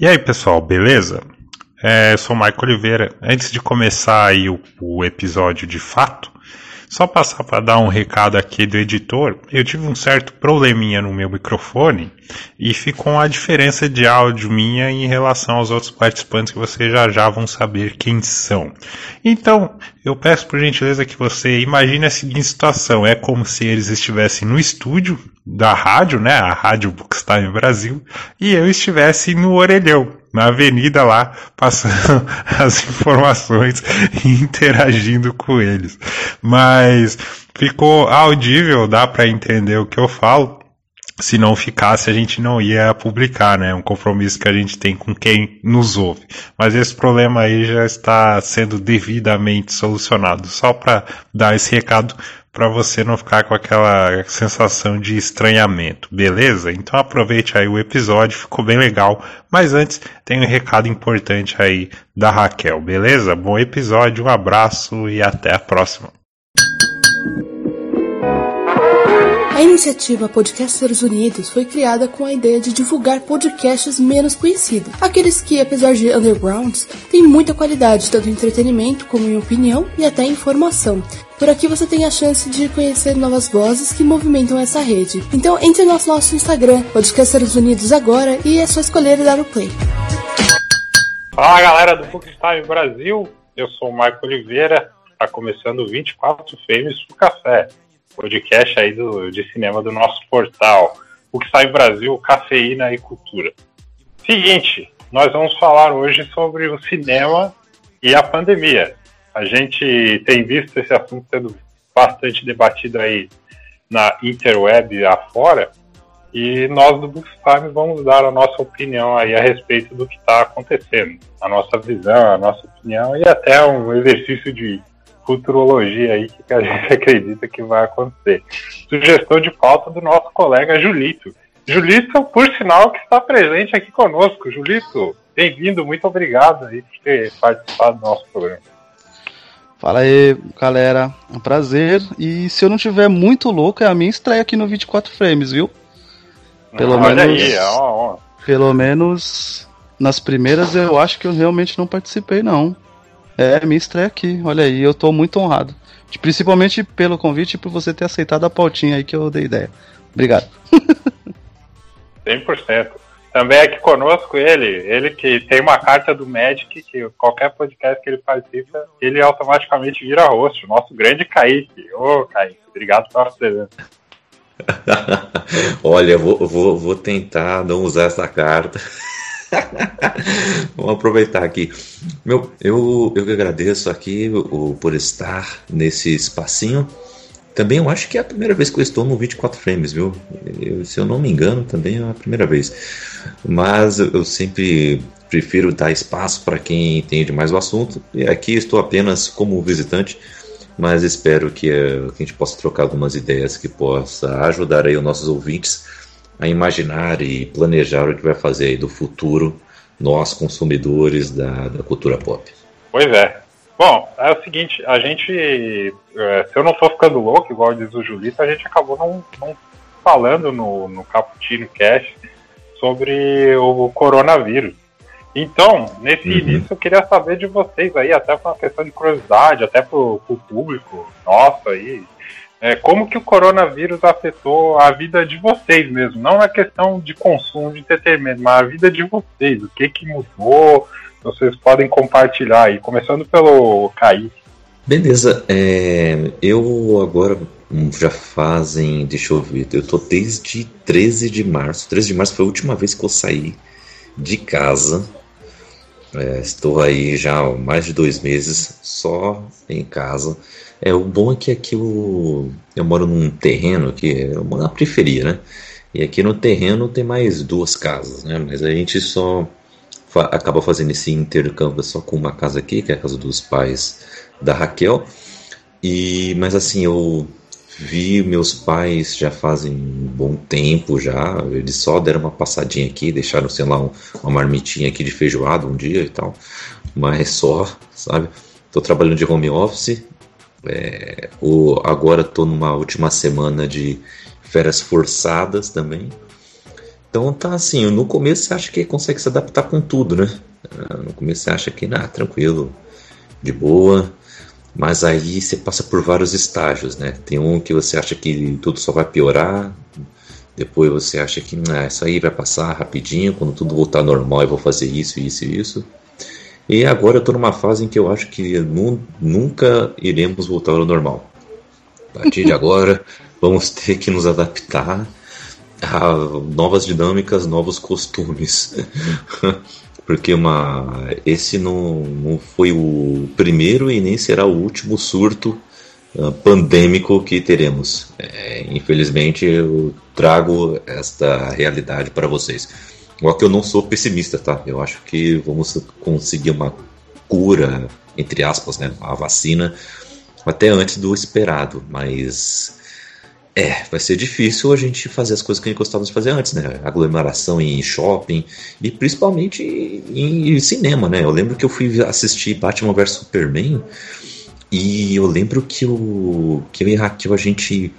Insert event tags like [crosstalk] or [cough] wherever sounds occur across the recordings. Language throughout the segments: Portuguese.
E aí, pessoal, beleza? É, eu sou o Maico Oliveira. Antes de começar aí o, o episódio de fato, só passar para dar um recado aqui do editor. Eu tive um certo probleminha no meu microfone e ficou uma diferença de áudio minha em relação aos outros participantes que vocês já já vão saber quem são. Então, eu peço por gentileza que você imagine a seguinte situação: é como se eles estivessem no estúdio da rádio, né, a Rádio Bookstime Brasil, e eu estivesse no orelhão, na avenida lá, passando [laughs] as informações e interagindo com eles. Mas ficou audível, dá para entender o que eu falo se não ficasse, a gente não ia publicar, né? Um compromisso que a gente tem com quem nos ouve. Mas esse problema aí já está sendo devidamente solucionado. Só para dar esse recado para você não ficar com aquela sensação de estranhamento, beleza? Então aproveite aí o episódio, ficou bem legal. Mas antes, tem um recado importante aí da Raquel, beleza? Bom episódio, um abraço e até a próxima. A iniciativa Podcasters Unidos foi criada com a ideia de divulgar podcasts menos conhecidos, aqueles que, apesar de undergrounds, têm muita qualidade, tanto em entretenimento como em opinião e até informação. Por aqui você tem a chance de conhecer novas vozes que movimentam essa rede. Então entre no nosso Instagram, Podcasters Unidos agora, e é só escolher e dar o play. Fala galera do Booktime Brasil, eu sou o Marco Oliveira, está começando 24 Frames pro Café podcast aí do, de cinema do nosso portal, o que sai Brasil, Cafeína e Cultura. Seguinte, nós vamos falar hoje sobre o cinema e a pandemia. A gente tem visto esse assunto sendo bastante debatido aí na interweb afora, e nós do Bookstime vamos dar a nossa opinião aí a respeito do que está acontecendo, a nossa visão, a nossa opinião e até um exercício de futurologia aí que a gente [laughs] acredita que vai acontecer. Sugestão de pauta do nosso colega Julito. Julito, por sinal, que está presente aqui conosco. Julito, bem-vindo, muito obrigado aí por ter participado do nosso programa. Fala aí, galera. É um prazer. E se eu não tiver muito louco, é a minha estreia aqui no 24 Frames, viu? Pelo Olha menos. Aí, ó, ó. Pelo menos nas primeiras eu acho que eu realmente não participei, não. É, minha estreia aqui, olha aí, eu tô muito honrado. Principalmente pelo convite e por você ter aceitado a pautinha aí que eu dei ideia. Obrigado. [laughs] 100%. Também aqui conosco ele, ele que tem uma carta do Magic, que qualquer podcast que ele participa, ele automaticamente vira rosto. Nosso grande Kaique. Ô, Kaique, obrigado pela presença. [laughs] Olha, vou, vou, vou tentar não usar essa carta. [laughs] Vamos aproveitar aqui. Meu, eu, eu que agradeço aqui o, por estar nesse espacinho. Também eu acho que é a primeira vez que eu estou no 24 frames, viu? Eu, se eu não me engano, também é a primeira vez. Mas eu sempre prefiro dar espaço para quem entende mais o assunto. E aqui estou apenas como visitante, mas espero que, eh, que a gente possa trocar algumas ideias que possa ajudar aí os nossos ouvintes a imaginar e planejar o que vai fazer aí do futuro nós consumidores da, da cultura pop. Pois é. Bom, é o seguinte, a gente, é, se eu não estou ficando louco, igual diz o Julito, a gente acabou não, não falando no, no Cappuccino Cast sobre o coronavírus. Então, nesse uhum. início, eu queria saber de vocês aí, até por uma questão de curiosidade, até para o público nosso aí, é, como que o coronavírus afetou a vida de vocês mesmo, não na questão de consumo de entretenimento, mas a vida de vocês, o que que mudou, vocês podem compartilhar aí, começando pelo Kaique. Beleza, é, eu agora hum, já fazem, deixa eu ver, eu tô desde 13 de março, 13 de março foi a última vez que eu saí de casa, é, estou aí já há mais de dois meses só em casa, é, o bom é que aqui eu, eu moro num terreno que eu moro na periferia, né? E aqui no terreno tem mais duas casas, né? Mas a gente só fa acaba fazendo esse intercâmbio só com uma casa aqui, que é a casa dos pais da Raquel. E mas assim, eu vi meus pais já fazem um bom tempo já, eles só deram uma passadinha aqui, deixaram, sei lá, um, uma marmitinha aqui de feijoada um dia e tal, mas só, sabe? Tô trabalhando de home office, é, o, agora estou numa última semana de férias forçadas também. Então tá assim, no começo você acha que consegue se adaptar com tudo, né? Ah, no começo você acha que, ah, tranquilo, de boa. Mas aí você passa por vários estágios, né? Tem um que você acha que tudo só vai piorar, depois você acha que ah, isso aí vai passar rapidinho, quando tudo voltar normal eu vou fazer isso, isso e isso. E agora eu estou numa fase em que eu acho que nu nunca iremos voltar ao normal. A partir de [laughs] agora, vamos ter que nos adaptar a novas dinâmicas, novos costumes. [laughs] Porque uma, esse não, não foi o primeiro e nem será o último surto uh, pandêmico que teremos. É, infelizmente, eu trago esta realidade para vocês. Igual que eu não sou pessimista, tá? Eu acho que vamos conseguir uma cura, entre aspas, né? A vacina até antes do esperado, mas é, vai ser difícil a gente fazer as coisas que a gente gostava de fazer antes, né? Aglomeração em shopping e principalmente em cinema, né? Eu lembro que eu fui assistir Batman vs Superman e eu lembro que o que eu e Raquel a gente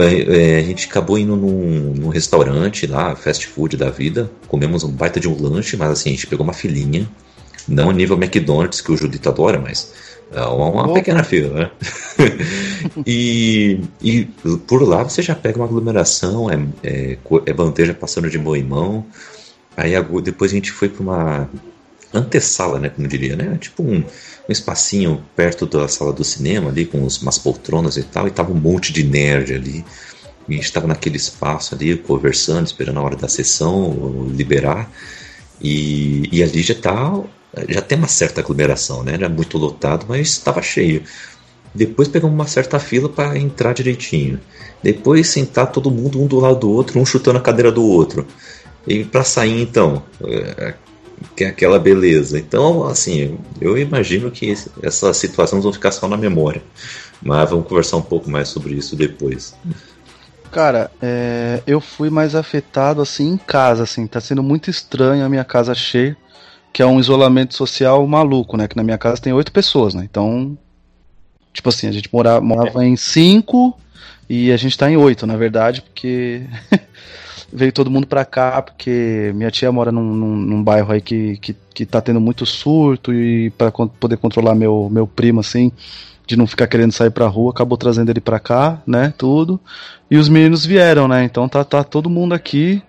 é, é, a gente acabou indo num, num, restaurante lá, fast food da vida, comemos um baita de um lanche, mas assim, a gente pegou uma filinha, não nível McDonald's que o Judito adora, mas é uma, uma pequena fila, né? [laughs] e, e por lá você já pega uma aglomeração, é, é, é bandeja passando de mão em mão. Aí depois a gente foi para uma antessala, né, como diria, né? Tipo um, um espacinho perto da sala do cinema ali, com umas poltronas e tal, e tava um monte de nerd ali. E a gente estava naquele espaço ali, conversando, esperando a hora da sessão liberar. E, e ali já tá já tem uma certa aglomeração, né? Era muito lotado, mas estava cheio. Depois pegamos uma certa fila para entrar direitinho. Depois sentar todo mundo um do lado do outro, um chutando a cadeira do outro. E para sair então, é, que é aquela beleza. Então, assim, eu imagino que essas situações vão ficar só na memória. Mas vamos conversar um pouco mais sobre isso depois. Cara, é, eu fui mais afetado assim em casa, assim, tá sendo muito estranho a minha casa cheia que é um isolamento social maluco, né? Que na minha casa tem oito pessoas, né? Então, tipo assim, a gente morava, morava em cinco e a gente tá em oito, na verdade, porque [laughs] veio todo mundo pra cá, porque minha tia mora num, num, num bairro aí que, que, que tá tendo muito surto e para poder controlar meu, meu primo, assim, de não ficar querendo sair pra rua, acabou trazendo ele pra cá, né? Tudo. E os meninos vieram, né? Então tá, tá todo mundo aqui.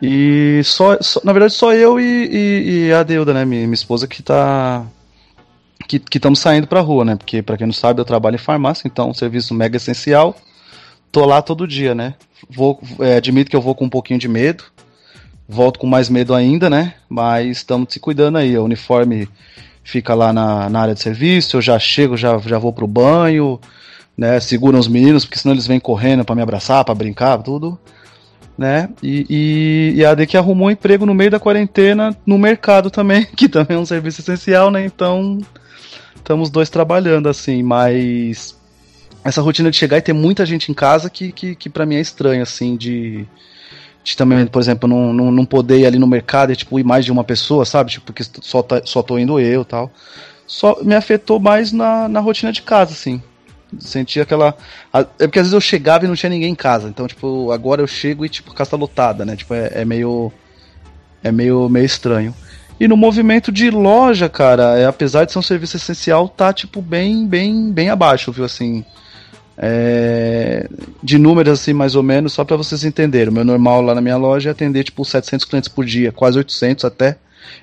E só, só, na verdade, só eu e, e, e a Deuda, né, minha, minha, esposa, que tá. que estamos saindo pra rua, né? Porque, para quem não sabe, eu trabalho em farmácia, então, um serviço mega essencial. Tô lá todo dia, né? Vou, é, admito que eu vou com um pouquinho de medo. Volto com mais medo ainda, né? Mas estamos se cuidando aí. O uniforme fica lá na, na área de serviço, eu já chego, já, já vou pro banho, né? Seguram os meninos, porque senão eles vêm correndo para me abraçar, para brincar, tudo né? E, e, e a AD que arrumou um emprego no meio da quarentena no mercado também, [laughs] que também é um serviço essencial, né? Então, estamos dois trabalhando assim, mas essa rotina de chegar e ter muita gente em casa que, que, que para mim é estranho, assim, de, de também, por exemplo, não, não, não poder ir ali no mercado e, tipo, ir mais de uma pessoa, sabe? Tipo, porque só, tá, só tô indo eu tal. Só me afetou mais na, na rotina de casa, assim. Sentia aquela. É porque às vezes eu chegava e não tinha ninguém em casa. Então, tipo, agora eu chego e, tipo, casa lotada, né? Tipo, é, é meio. É meio, meio estranho. E no movimento de loja, cara, é, apesar de ser um serviço essencial, tá, tipo, bem, bem, bem abaixo, viu? Assim. É, de números, assim, mais ou menos, só para vocês entenderem. O meu normal lá na minha loja é atender, tipo, 700 clientes por dia, quase 800 até.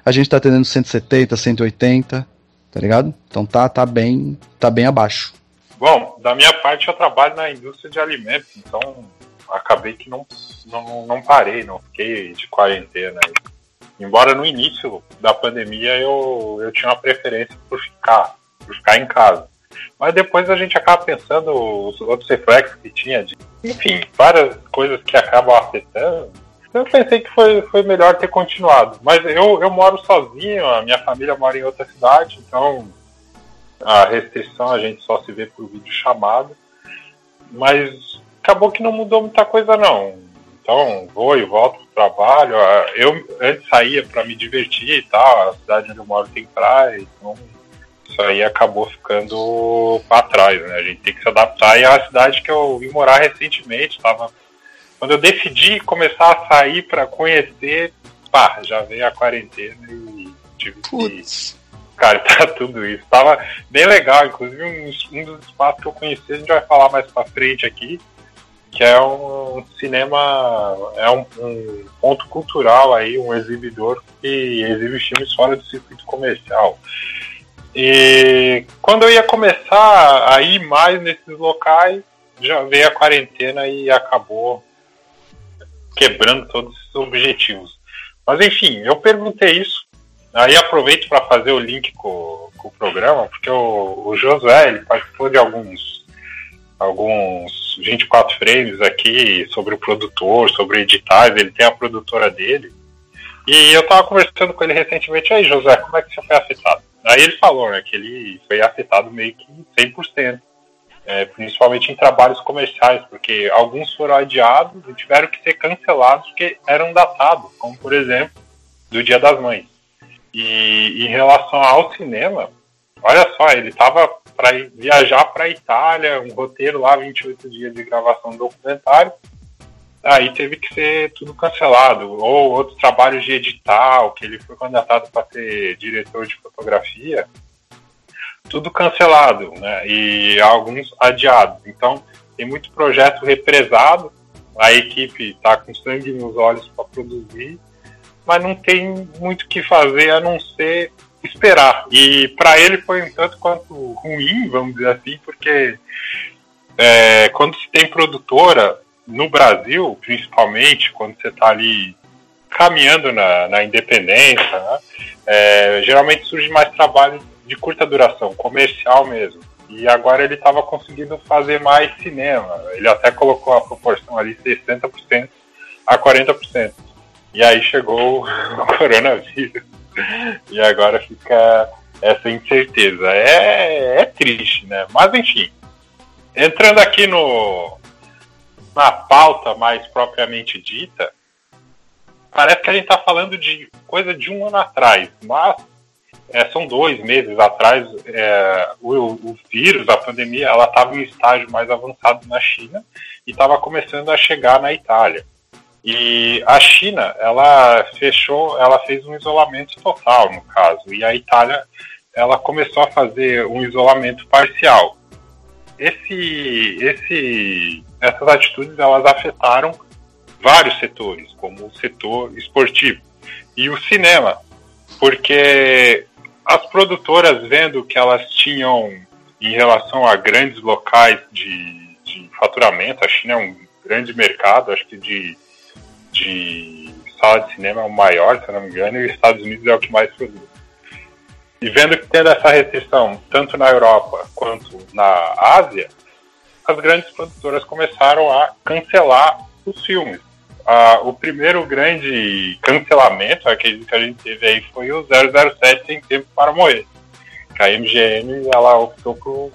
A gente tá atendendo 170, 180, tá ligado? Então tá, tá bem, tá bem abaixo. Bom, da minha parte eu trabalho na indústria de alimentos, então acabei que não, não, não parei, não fiquei de quarentena. Embora no início da pandemia eu, eu tinha uma preferência por ficar, por ficar em casa. Mas depois a gente acaba pensando os outros reflexos que tinha, de, enfim, várias coisas que acabam afetando. Eu pensei que foi, foi melhor ter continuado. Mas eu, eu moro sozinho, a minha família mora em outra cidade, então a restrição a gente só se vê por vídeo chamada, mas acabou que não mudou muita coisa não. Então vou e volto pro trabalho. Eu antes saía para me divertir e tal, a cidade onde eu moro tem praia, então isso aí acabou ficando para trás, né? A gente tem que se adaptar e é a cidade que eu vim morar recentemente, estava quando eu decidi começar a sair para conhecer, pá, já veio a quarentena e tive Putz. que. Cara, tá tudo isso. Tava bem legal, inclusive um, um dos espaços que eu conheci, a gente vai falar mais pra frente aqui, que é um cinema, é um, um, ponto cultural aí, um exibidor que exibe filmes fora do circuito comercial. E quando eu ia começar a ir mais nesses locais, já veio a quarentena e acabou quebrando todos esses objetivos. Mas enfim, eu perguntei isso, aí aproveito para fazer o link com, com, o programa, porque o, o Josué ele participou de alguns alguns 24 frames aqui sobre o produtor, sobre editais, ele tem a produtora dele. E eu tava conversando com ele recentemente, aí José, como é que você foi afetado? Aí ele falou, né, que ele foi afetado meio que 100%, é, principalmente em trabalhos comerciais, porque alguns foram adiados e tiveram que ser cancelados porque eram datados, como por exemplo, do Dia das Mães. E em relação ao cinema, olha só, ele estava para viajar para a Itália, um roteiro lá, 28 dias de gravação do documentário. Aí teve que ser tudo cancelado. Ou outros trabalhos de edital, que ele foi candidatado para ser diretor de fotografia, tudo cancelado, né? E alguns adiados. Então, tem muito projeto represado, a equipe está com sangue nos olhos para produzir, mas não tem muito o que fazer a não ser esperar. E para ele foi um tanto quanto ruim, vamos dizer assim, porque é, quando se tem produtora, no Brasil, principalmente, quando você está ali caminhando na, na independência, né, é, geralmente surge mais trabalho de curta duração, comercial mesmo. E agora ele estava conseguindo fazer mais cinema. Ele até colocou a proporção ali 60% a 40%. E aí chegou [laughs] o coronavírus. e agora fica essa incerteza. É, é triste, né? Mas enfim, entrando aqui no na pauta mais propriamente dita, parece que a gente está falando de coisa de um ano atrás, mas é, são dois meses atrás, é, o, o, vírus, a pandemia, ela estava em estágio mais avançado na China e estava começando a chegar na Itália. E a China, ela fechou, ela fez um isolamento total, no caso, e a Itália, ela começou a fazer um isolamento parcial. Esse, esse, essas atitudes, elas afetaram vários setores, como o setor esportivo e o cinema, porque as produtoras vendo que elas tinham, em relação a grandes locais de, de faturamento, a China é um grande mercado, acho que de de sala de cinema é o maior, se não me engano, e os Estados Unidos é o que mais produz. E vendo que tendo essa restrição tanto na Europa quanto na Ásia, as grandes produtoras começaram a cancelar os filmes. Ah, o primeiro grande cancelamento, aquele que a gente teve aí, foi o 007 Sem Tempo para Morrer. Que a MGM ela optou por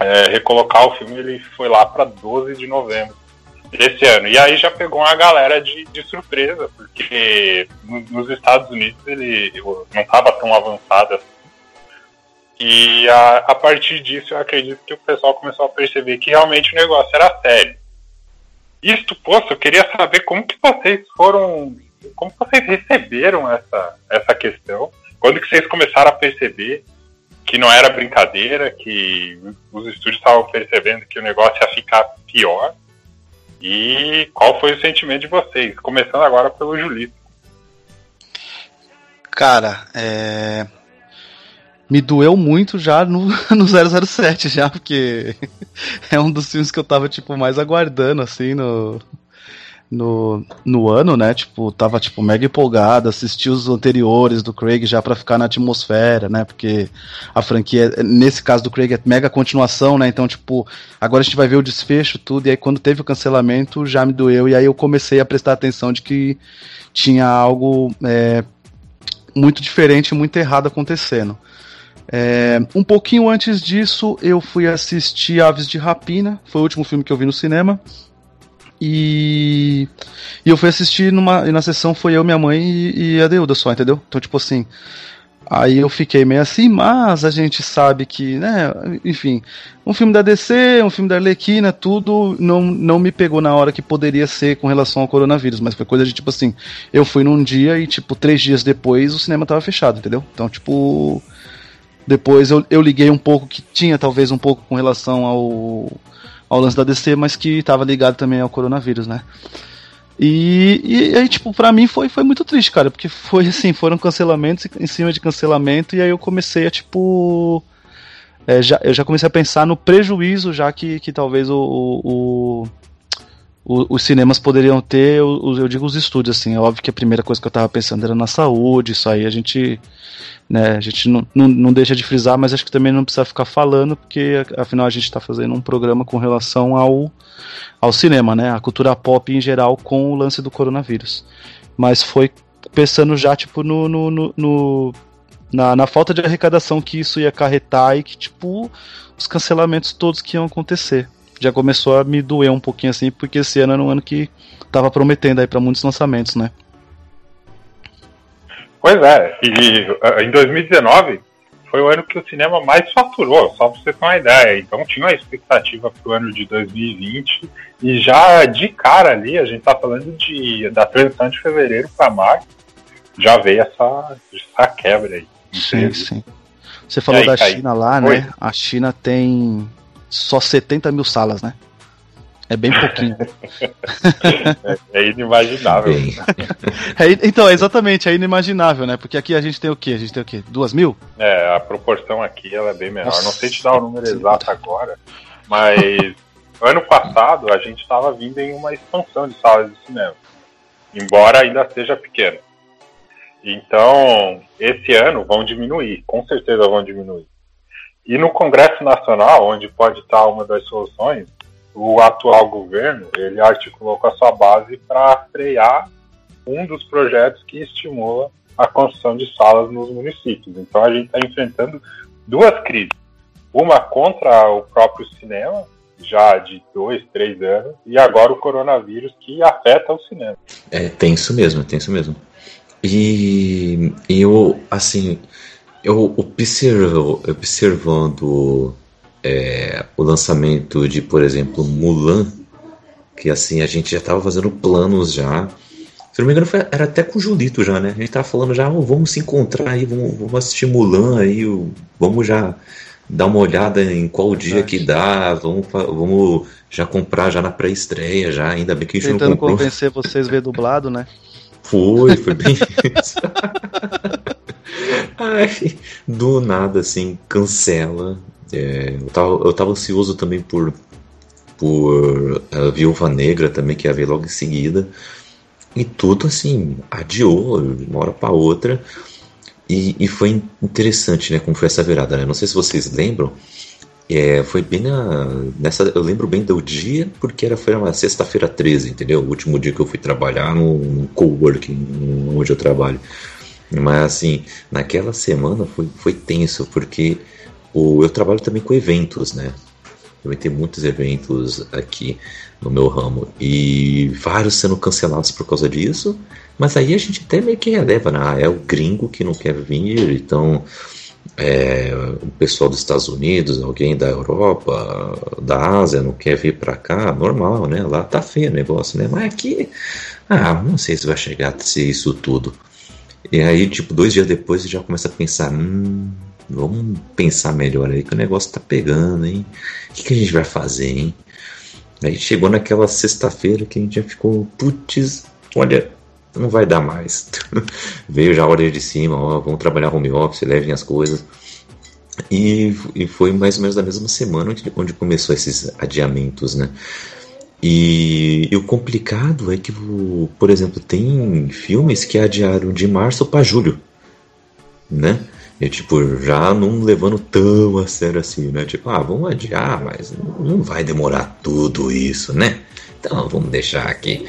é, recolocar o filme, ele foi lá para 12 de novembro desse ano. E aí já pegou uma galera de, de surpresa, porque nos Estados Unidos ele não estava tão avançado assim. E a, a partir disso eu acredito que o pessoal começou a perceber que realmente o negócio era sério. Isto posto, eu queria saber como que vocês foram. Como vocês receberam essa, essa questão? Quando que vocês começaram a perceber que não era brincadeira, que os estúdios estavam percebendo que o negócio ia ficar pior? E qual foi o sentimento de vocês? Começando agora pelo Julito. Cara, é... me doeu muito já no, [laughs] no 007 já, porque [laughs] é um dos filmes que eu tava tipo mais aguardando assim no no, no ano, né? Tipo, tava tipo mega empolgado, assisti os anteriores do Craig já para ficar na atmosfera, né? Porque a franquia, nesse caso do Craig, é mega continuação, né? Então, tipo, agora a gente vai ver o desfecho, tudo, e aí quando teve o cancelamento já me doeu, e aí eu comecei a prestar atenção de que tinha algo é, muito diferente, muito errado acontecendo. É, um pouquinho antes disso, eu fui assistir Aves de Rapina, foi o último filme que eu vi no cinema. E, e eu fui assistir numa. E na sessão foi eu, minha mãe e, e a Deuda só, entendeu? Então, tipo assim. Aí eu fiquei meio assim, mas a gente sabe que, né, enfim, um filme da DC, um filme da Arlequina, tudo não, não me pegou na hora que poderia ser com relação ao coronavírus, mas foi coisa de tipo assim, eu fui num dia e tipo, três dias depois o cinema tava fechado, entendeu? Então, tipo, depois eu, eu liguei um pouco que tinha talvez um pouco com relação ao, ao lance da DC, mas que tava ligado também ao coronavírus, né? E, e aí, tipo, pra mim foi, foi muito triste, cara, porque foi [laughs] assim, foram cancelamentos em cima de cancelamento, e aí eu comecei a, tipo. É, já, eu já comecei a pensar no prejuízo, já que, que talvez o, o, os cinemas poderiam ter, eu, eu digo os estúdios, assim, é óbvio que a primeira coisa que eu tava pensando era na saúde, isso aí a gente né? A gente não, não, não, deixa de frisar, mas acho que também não precisa ficar falando, porque afinal a gente está fazendo um programa com relação ao, ao cinema, né? A cultura pop em geral com o lance do coronavírus. Mas foi pensando já, tipo, no, no, no, no na, na, falta de arrecadação que isso ia acarretar e que, tipo, os cancelamentos todos que iam acontecer. Já começou a me doer um pouquinho assim, porque esse ano era um ano que tava prometendo aí para muitos lançamentos, né? Pois é, e em 2019 foi o ano que o cinema mais faturou, só para você ter uma ideia. Então tinha uma expectativa para o ano de 2020 e já de cara ali, a gente está falando de, da transição de fevereiro para março, já veio essa, essa quebra aí. Sim, sim. Você falou aí, da China aí. lá, né? A China tem só 70 mil salas, né? É bem pouquinho. é, [laughs] é, inimaginável. [laughs] É, então, exatamente, é inimaginável, né? Porque aqui a gente tem o quê? A gente tem o quê? Duas mil? É, a proporção aqui ela é bem menor. Nossa. Não sei te dar o número exato agora, mas [laughs] ano passado a gente estava vindo em uma expansão de salas de cinema, embora ainda seja pequeno. Então, esse ano vão diminuir, com certeza vão diminuir. E no Congresso Nacional, onde pode estar uma das soluções, o atual governo ele articulou com a sua base para frear um dos projetos que estimula a construção de salas nos municípios. Então a gente está enfrentando duas crises. Uma contra o próprio cinema, já de dois, três anos, e agora o coronavírus que afeta o cinema. É, tem isso mesmo, tem isso mesmo. E eu, assim, eu observo, observando é, o lançamento de, por exemplo, Mulan, que assim a gente já estava fazendo planos já. Se não me engano, foi, era até com o Julito já, né? A gente tava falando já, oh, vamos se encontrar aí, vamos, vamos assistir Mulan aí, vamos já dar uma olhada em qual dia que dá, vamos, vamos já comprar já na pré-estreia, já, ainda bem que a gente Tentando não comprou. convencer vocês ver dublado, né? Foi, foi bem [laughs] isso. Ai, do nada, assim, cancela. É, eu, tava, eu tava ansioso também por, por a Viúva Negra também, que ia ver logo em seguida. E tudo assim, adiou de uma hora para outra. E, e, foi interessante, né? Como foi essa virada, né? Não sei se vocês lembram. É, foi bem na, nessa. Eu lembro bem do dia, porque era, foi uma sexta-feira 13, entendeu? O último dia que eu fui trabalhar no coworking, onde eu trabalho. Mas assim, naquela semana foi, foi tenso, porque o, eu trabalho também com eventos, né? Eu tenho muitos eventos aqui no meu ramo e vários sendo cancelados por causa disso. Mas aí a gente até meio que releva, né? Ah, é o gringo que não quer vir, então é, o pessoal dos Estados Unidos, alguém da Europa, da Ásia não quer vir para cá, normal, né? Lá tá feio o negócio, né? Mas aqui, ah, não sei se vai chegar a ser isso tudo. E aí, tipo, dois dias depois você já começa a pensar, hum, Vamos pensar melhor aí que o negócio tá pegando, hein? O que, que a gente vai fazer, hein? Aí chegou naquela sexta-feira que a gente já ficou, putz, olha, não vai dar mais. [laughs] Veio já a ordem de cima, ó, vamos trabalhar home office, levem as coisas. E, e foi mais ou menos na mesma semana onde, onde começou esses adiamentos, né? E, e, o complicado é que, por exemplo, tem filmes que adiaram de março para julho, né? E, tipo, já não levando tão a sério assim, né? Tipo, ah, vamos adiar, mas não vai demorar tudo isso, né? Então vamos deixar aqui.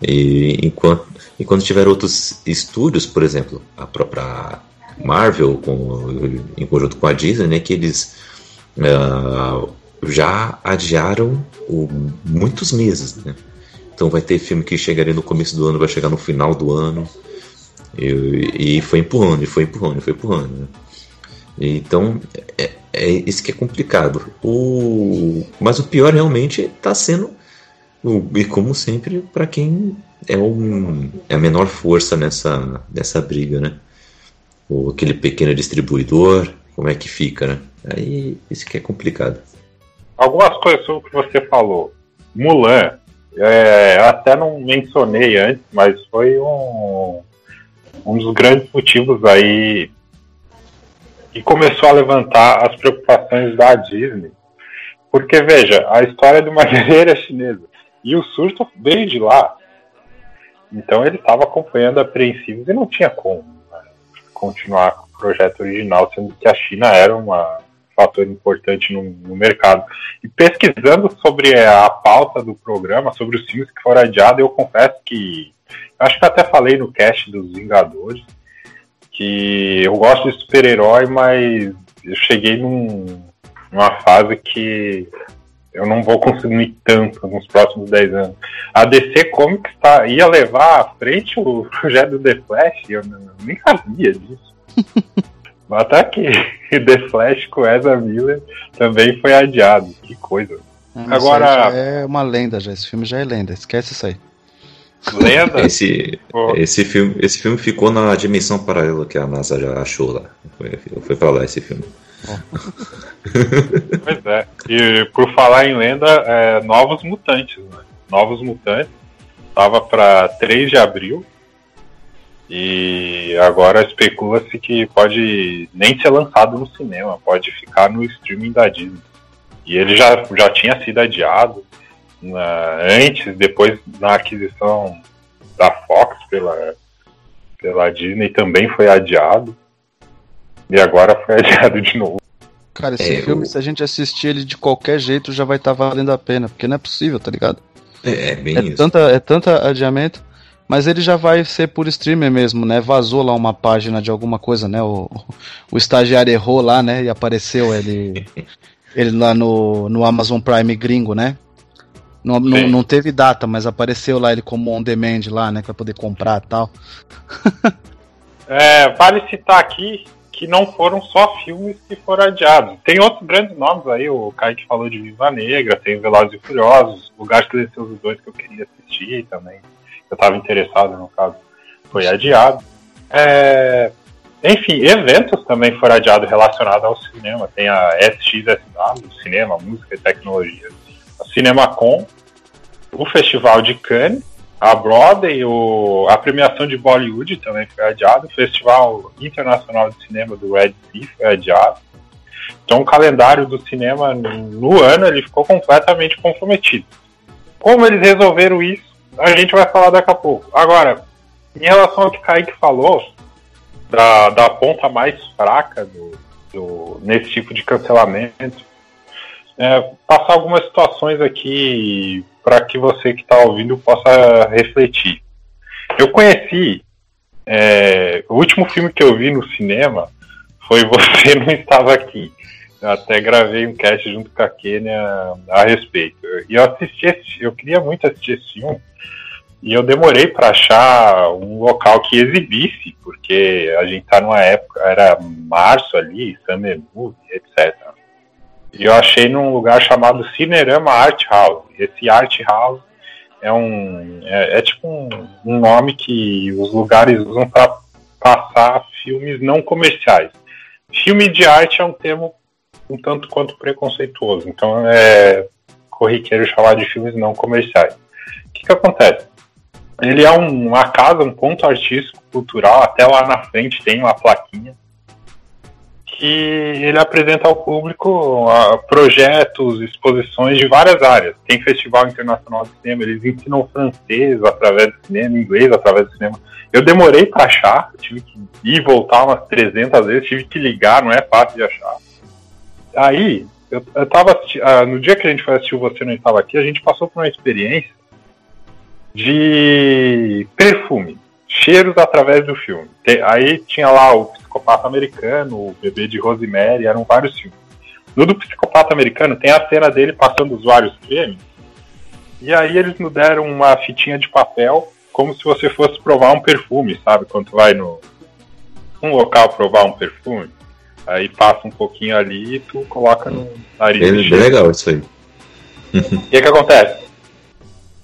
E enquanto, enquanto tiver outros estúdios, por exemplo, a própria Marvel, com, em conjunto com a Disney, né? Que eles uh, já adiaram o, muitos meses, né? Então vai ter filme que chegaria no começo do ano, vai chegar no final do ano. E, e foi empurrando, e foi empurrando, e foi empurrando. Né? Então, é, é isso que é complicado. O, mas o pior realmente está sendo, e como sempre, para quem é, um, é a menor força nessa, nessa briga, né? Ou aquele pequeno distribuidor, como é que fica, né? Aí isso que é complicado. Algumas coisas sobre o que você falou. Mulan, é, até não mencionei antes, mas foi um, um dos grandes motivos aí que começou a levantar as preocupações da Disney. Porque, veja, a história de uma [laughs] guerreira chinesa. E o surto veio de lá. Então ele estava acompanhando apreensivos e não tinha como né, continuar com o projeto original, sendo que a China era um fator importante no, no, mercado. E pesquisando sobre a pauta do programa, sobre os filmes que foram adiados, eu confesso que. Acho que até falei no cast dos Vingadores que eu gosto de super-herói, mas eu cheguei num, numa fase que eu não vou consumir tanto nos próximos 10 anos. A DC Comics tá, ia levar à frente o [laughs] projeto do The Flash, eu nem sabia disso. [laughs] Até que [laughs] The Flash com Ezra Miller também foi adiado. Que coisa. Ah, Agora. é uma lenda já, esse filme já é lenda, esquece isso aí. Lenda? Esse, esse, filme, esse filme ficou na dimensão paralela que a NASA já achou lá. Foi, foi pra lá esse filme. [laughs] pois é. E por falar em lenda, é, Novos Mutantes, né? Novos Mutantes. Tava para 3 de abril. E agora especula-se que pode nem ser lançado no cinema, pode ficar no streaming da Disney. E ele já, já tinha sido adiado na, antes, depois na aquisição da Fox pela, pela Disney também foi adiado. E agora foi [laughs] adiado de novo. Cara, esse é, filme, se a gente assistir ele de qualquer jeito, já vai estar tá valendo a pena, porque não é possível, tá ligado? É, é bem é isso. Tanta, é tanta adiamento. Mas ele já vai ser por streamer mesmo, né? Vazou lá uma página de alguma coisa, né? O, o estagiário errou lá, né? E apareceu ele, [laughs] ele lá no, no Amazon Prime gringo, né? Não, não, não, teve data, mas apareceu lá ele como on demand lá, né? Pra poder comprar e tal. [laughs] é, vale citar aqui que não foram só filmes que foram adiados. Tem outros grandes nomes aí, o Kaique falou de Viva Negra, tem Velozes e Furiosos, Lugar Silencioso 2 que eu queria assistir também. Eu estava interessado no caso. Foi adiado. É, enfim, eventos também foram adiados relacionados ao cinema. Tem a SXSW, Cinema, Música e Tecnologia a CinemaCon, o Festival de Cannes, a Broadway, o, a premiação de Bollywood também foi adiada, o Festival Internacional de Cinema do Red Sea foi adiado. Então o calendário do cinema no ano ele ficou completamente comprometido. Como eles resolveram isso, a gente vai falar daqui a pouco. Agora, em relação ao que o Kaique falou, da, da ponta mais fraca do, do, nesse tipo de cancelamento, é, passar algumas situações aqui para que você que está ouvindo possa refletir. Eu conheci é, o último filme que eu vi no cinema foi Você Não Estava Aqui. Até gravei um cast junto com a Kênia a respeito. E eu assisti esse, eu queria muito assistir esse filme. E eu demorei para achar um local que exibisse, porque a gente tá numa época, era março ali, Summer Movie, etc. E eu achei num lugar chamado Cinerama Art House. Esse Art House é um é, é tipo um, um, nome que os lugares usam para passar filmes não comerciais. Filme de arte é um termo um tanto quanto preconceituoso, então é corriqueiro chamar de filmes não comerciais. O que, que acontece? Ele é um, uma casa, um ponto artístico, cultural, até lá na frente tem uma plaquinha que ele apresenta ao público uh, projetos, exposições de várias áreas. Tem Festival Internacional de Cinema, eles ensinam francês através do cinema, inglês através do cinema. Eu demorei para achar, tive que ir e voltar umas 300 vezes, tive que ligar, não é fácil de achar. Aí, eu, eu tava uh, no dia que a gente foi assistir Você Não Estava Aqui, a gente passou por uma experiência de perfume, cheiros através do filme. Aí tinha lá o Psicopata Americano, o Bebê de Rosemary, eram vários filmes. No do Psicopata Americano tem a cena dele passando os vários cremes, e aí eles nos deram uma fitinha de papel como se você fosse provar um perfume, sabe? Quando vai no um local provar um perfume, aí passa um pouquinho ali e tu coloca no nariz. É bem legal isso aí. E o que acontece?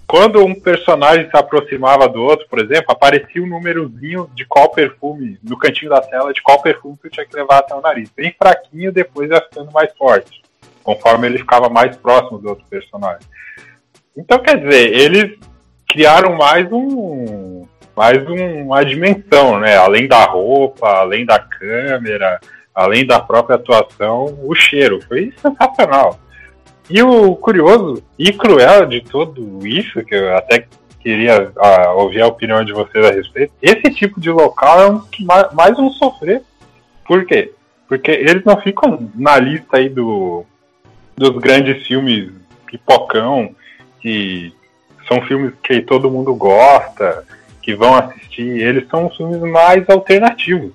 Quando um personagem se aproximava do outro, por exemplo, aparecia um númerozinho de qual perfume, no cantinho da tela, de qual perfume tu tinha que levar até o nariz. Bem fraquinho, depois ia ficando mais forte, conforme ele ficava mais próximo do outro personagem. Então, quer dizer, eles criaram mais um mais uma dimensão, né? Além da roupa, além da câmera, além da própria atuação, o cheiro. Foi sensacional. E o curioso e cruel de tudo isso, que eu até queria uh, ouvir a opinião de vocês a respeito, esse tipo de local é um que mais, mais um sofrer. Por quê? Porque eles não ficam na lista aí do, dos grandes filmes pipocão, que são filmes que todo mundo gosta, que vão assistir. Eles são filmes mais alternativos.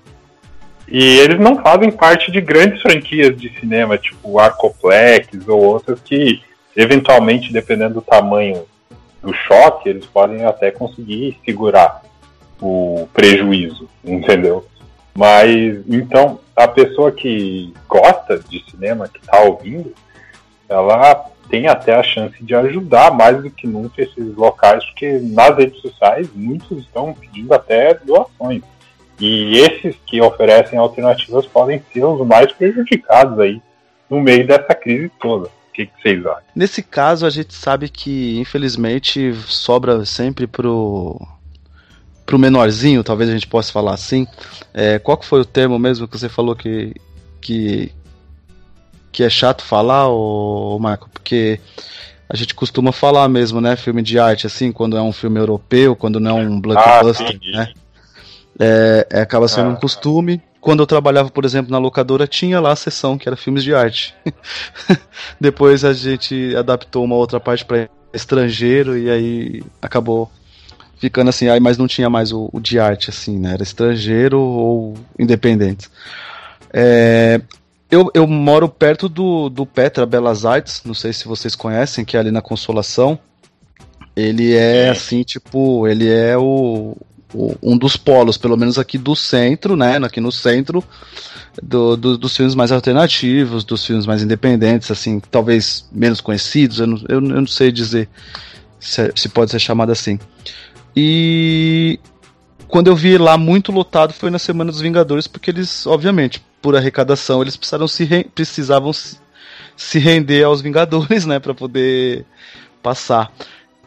E eles não fazem parte de grandes franquias de cinema, tipo Arcoplex ou outras que, eventualmente, dependendo do tamanho do choque, eles podem até conseguir segurar o prejuízo, entendeu? Mas, então, a pessoa que gosta de cinema, que está ouvindo, ela tem até a chance de ajudar mais do que nunca esses locais, porque nas redes sociais muitos estão pedindo até doações. E esses que oferecem alternativas podem ser os mais prejudicados aí no meio dessa crise toda. O que, que vocês acham? Nesse caso, a gente sabe que, infelizmente, sobra sempre pro pro menorzinho, talvez a gente possa falar assim. É, qual que foi o termo mesmo que você falou que, que, que é chato falar, ô, ô Marco? Porque a gente costuma falar mesmo, né? Filme de arte, assim, quando é um filme europeu, quando não é um blockbuster, ah, né? É, é, acaba sendo ah, um costume. Quando eu trabalhava, por exemplo, na locadora, tinha lá a sessão que era filmes de arte. [laughs] Depois a gente adaptou uma outra parte para estrangeiro e aí acabou ficando assim, aí mas não tinha mais o, o, de arte assim, né? Era estrangeiro ou independente. É, eu, eu moro perto do, do Petra Belas Artes, não sei se vocês conhecem, que é ali na Consolação. Ele é assim, tipo, ele é o, um dos polos, pelo menos aqui do centro, né? Aqui no centro do, do, dos filmes mais alternativos, dos filmes mais independentes, assim, talvez menos conhecidos, eu não, eu, eu não sei dizer se, se, pode ser chamado assim. E quando eu vi lá muito lotado foi na Semana dos Vingadores, porque eles, obviamente, por arrecadação, eles precisaram se re, precisavam se, se render aos Vingadores, [laughs] né, para poder passar.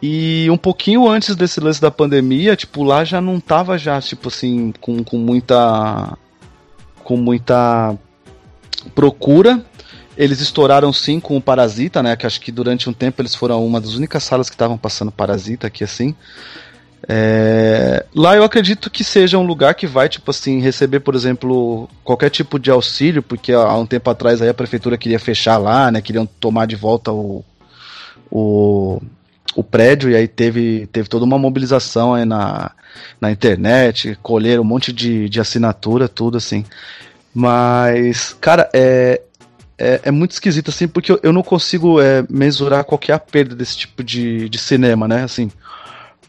E um pouquinho antes desse lance da pandemia, tipo, lá já não tava já, tipo assim, com, com muita. com muita procura. Eles estouraram sim com o Parasita, né? Que acho que durante um tempo eles foram uma das únicas salas que estavam passando Parasita aqui assim. É... Lá eu acredito que seja um lugar que vai, tipo assim, receber, por exemplo, qualquer tipo de auxílio, porque há um tempo atrás aí a prefeitura queria fechar lá, né? Queriam tomar de volta o, o o prédio e aí teve, teve toda uma mobilização aí na, na internet, colheram um monte de, de assinatura, tudo assim. Mas, cara, é, é, é muito esquisito assim, porque eu, eu não consigo é, mensurar qual é a perda desse tipo de, de cinema, né? Assim,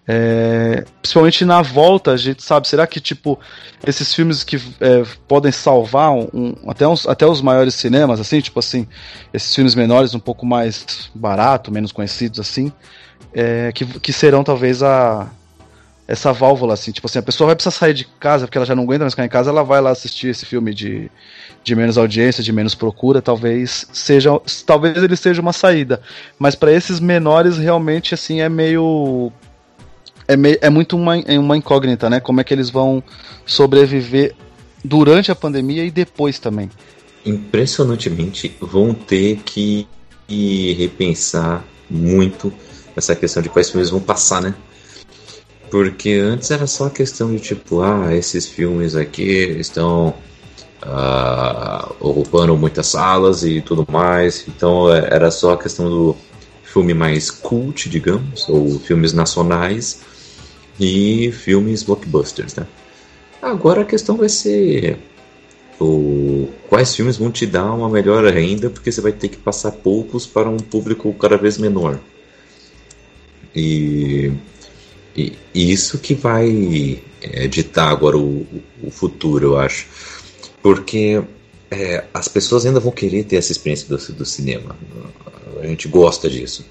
é, principalmente na volta, a gente sabe, será que tipo esses filmes que é, podem salvar um, um, até, uns, até os maiores cinemas, assim, tipo assim, esses filmes menores um pouco mais barato, menos conhecidos assim, é, que, que serão talvez a essa válvula, assim, tipo assim, a pessoa vai precisar sair de casa porque ela já não aguenta mais ficar em casa, ela vai lá assistir esse filme de, de menos audiência, de menos procura, talvez seja, talvez ele seja uma saída, mas para esses menores realmente assim é meio é, meio, é muito uma, é uma incógnita, né? Como é que eles vão sobreviver durante a pandemia e depois também. Impressionantemente, vão ter que repensar muito essa questão de quais filmes vão passar, né? Porque antes era só questão de tipo, ah, esses filmes aqui estão uh, ocupando muitas salas e tudo mais. Então é, era só a questão do filme mais cult, digamos, ou filmes nacionais e filmes blockbusters, né? Agora a questão vai ser o, quais filmes vão te dar uma melhor renda, porque você vai ter que passar poucos para um público cada vez menor. E E, isso que vai é, ditar agora o, o futuro, eu acho. Porque é, as pessoas ainda vão querer ter essa experiência do, do cinema. A gente gosta disso.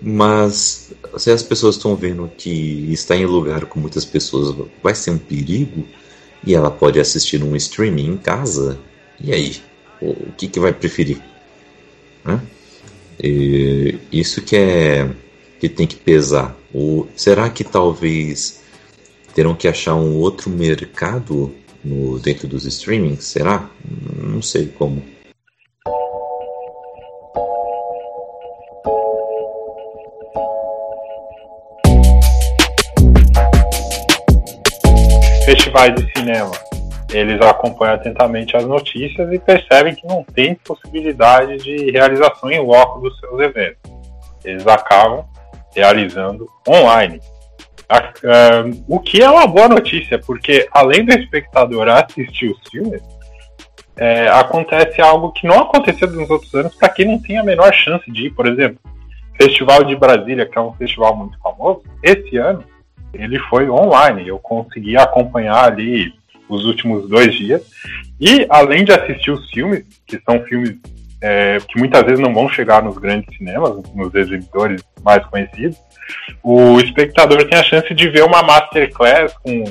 Mas se as pessoas estão vendo que está em lugar com muitas pessoas vai ser um perigo e ela pode assistir num streaming em casa, e aí? O que, que vai preferir? E isso que é que tem que pesar. Ou será que talvez terão que achar um outro mercado no, dentro dos streamings? Será? Não sei como. Festivais de cinema, eles acompanham atentamente as notícias e percebem que não tem possibilidade de realização em loco dos seus eventos. Eles acabam realizando online. Uh, o que é uma boa notícia, porque além do espectador assistir os filmes, é, acontece algo que não aconteceu nos outros anos para quem não tem a menor chance de ir. Por exemplo, Festival de Brasília, que é um festival muito famoso, esse ano ele foi online. Eu consegui acompanhar ali os últimos dois dias. E além de assistir os filmes, que são filmes é, que muitas vezes não vão chegar nos grandes cinemas, nos exibidores mais conhecidos, o espectador tem a chance de ver uma masterclass com,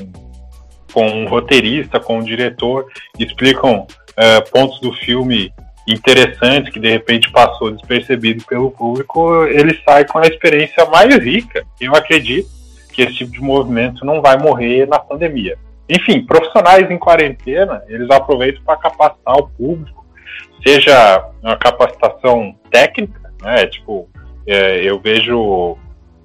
com um roteirista, com um diretor, explicam é, pontos do filme interessantes que de repente passou despercebido pelo público, ele sai com a experiência mais rica. Eu acredito que esse tipo de movimento não vai morrer na pandemia. Enfim, profissionais em quarentena, eles aproveitam para capacitar o público, seja uma capacitação técnica, né? Tipo, é, eu vejo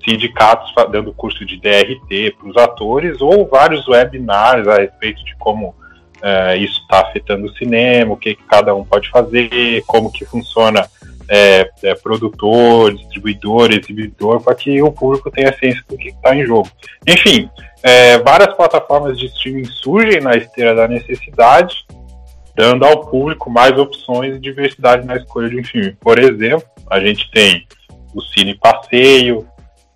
sindicatos dando curso de DRT para os atores ou vários webinars a respeito de como é, isso está afetando o cinema, o que, que, cada um pode fazer, como que funciona é, é, produtor, distribuidor, exibidor, para que o público tenha ciência do que está em jogo. Enfim, é, várias plataformas de streaming surgem na esteira da necessidade, dando ao público mais opções e diversidade na escolha de um filme. Por exemplo, a gente tem o Cine Passeio,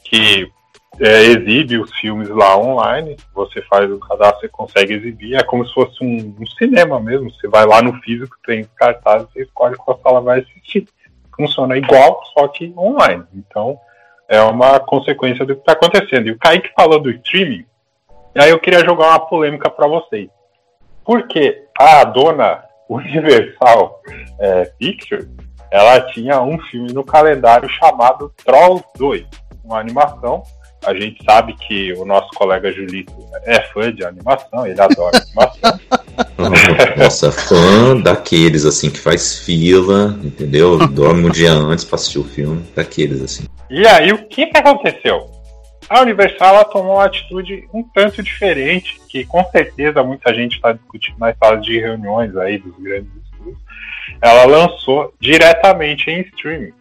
que é, exibe os filmes lá online, você faz o cadastro e consegue exibir, é como se fosse um, um, cinema mesmo, você vai lá no físico, tem cartaz, você escolhe qual sala vai assistir. Funciona igual, só que online. Então, é uma consequência do que está acontecendo. E o Kaique falou do streaming, e aí eu queria jogar uma polêmica para vocês. Porque a dona Universal é, Pictures, ela tinha um filme no calendário chamado Trolls 2, uma animação. A gente sabe que o nosso colega Julito é fã de animação, ele adora animação. [laughs] Nossa, fã daqueles assim que faz fila, entendeu? Dorme um dia antes para assistir o filme, daqueles assim. E aí o que, que aconteceu? A Universal tomou uma atitude um tanto diferente, que com certeza muita gente está discutindo nas salas de reuniões aí dos grandes estudos. Ela lançou diretamente em streaming.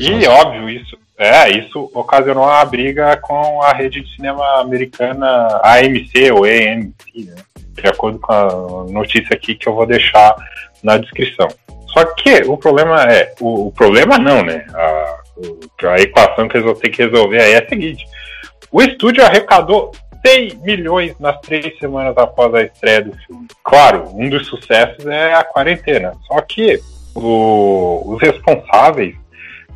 E óbvio, isso, é, isso ocasionou uma briga com a rede de cinema americana AMC ou AMC, né? de acordo com a notícia aqui que eu vou deixar na descrição. Só que o problema é, o, o problema não, né? A, a equação que eles vão ter que resolver aí é a seguinte: o estúdio arrecadou 100 milhões nas três semanas após a estreia do filme. Claro, um dos sucessos é a quarentena. Só que o, os responsáveis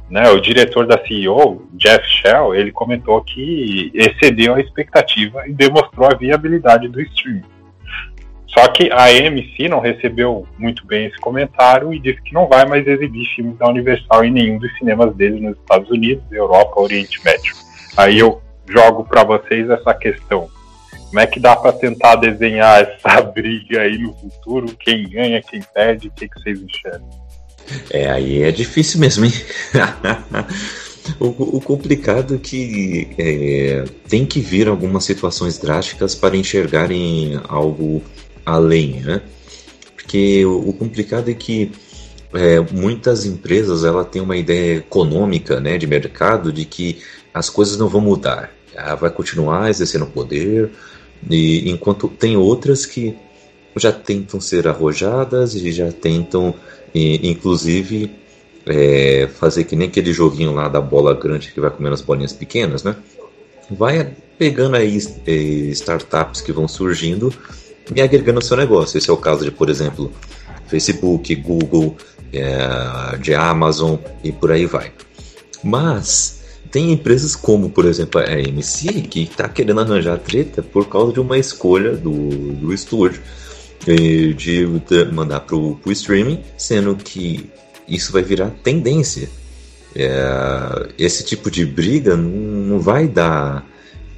né, o diretor da CEO, Jeff Shell, ele comentou que excedeu a expectativa e demonstrou a viabilidade do streaming. Só que a AMC não recebeu muito bem esse comentário e disse que não vai mais exibir filmes da Universal em nenhum dos cinemas dele nos Estados Unidos, Europa, Oriente Médio. Aí eu jogo para vocês essa questão. Como é que dá para tentar desenhar essa [laughs] briga aí no futuro? Quem ganha, quem perde? O que, que vocês enxergam? É, aí é difícil mesmo, hein? [laughs] o, o, complicado é que é, tem que vir algumas situações drásticas para enxergarem algo além, né? Porque o, o complicado é que é, muitas empresas ela têm uma ideia econômica, né, de mercado, de que as coisas não vão mudar, ela vai continuar exercendo poder, e enquanto tem outras que já tentam ser arrojadas e já tentam e, inclusive, é, fazer que nem aquele joguinho lá da bola grande que vai comendo as bolinhas pequenas, né? Vai pegando aí eh, startups que vão surgindo e agregando ao seu negócio. Esse é o caso de, por exemplo, Facebook, Google, é, de Amazon e por aí vai. Mas tem empresas como, por exemplo, a AMC, que está querendo arranjar treta por causa de uma escolha do, do estúdio de, de mandar para o streaming, sendo que isso vai virar tendência. É, esse tipo de briga não, não vai dar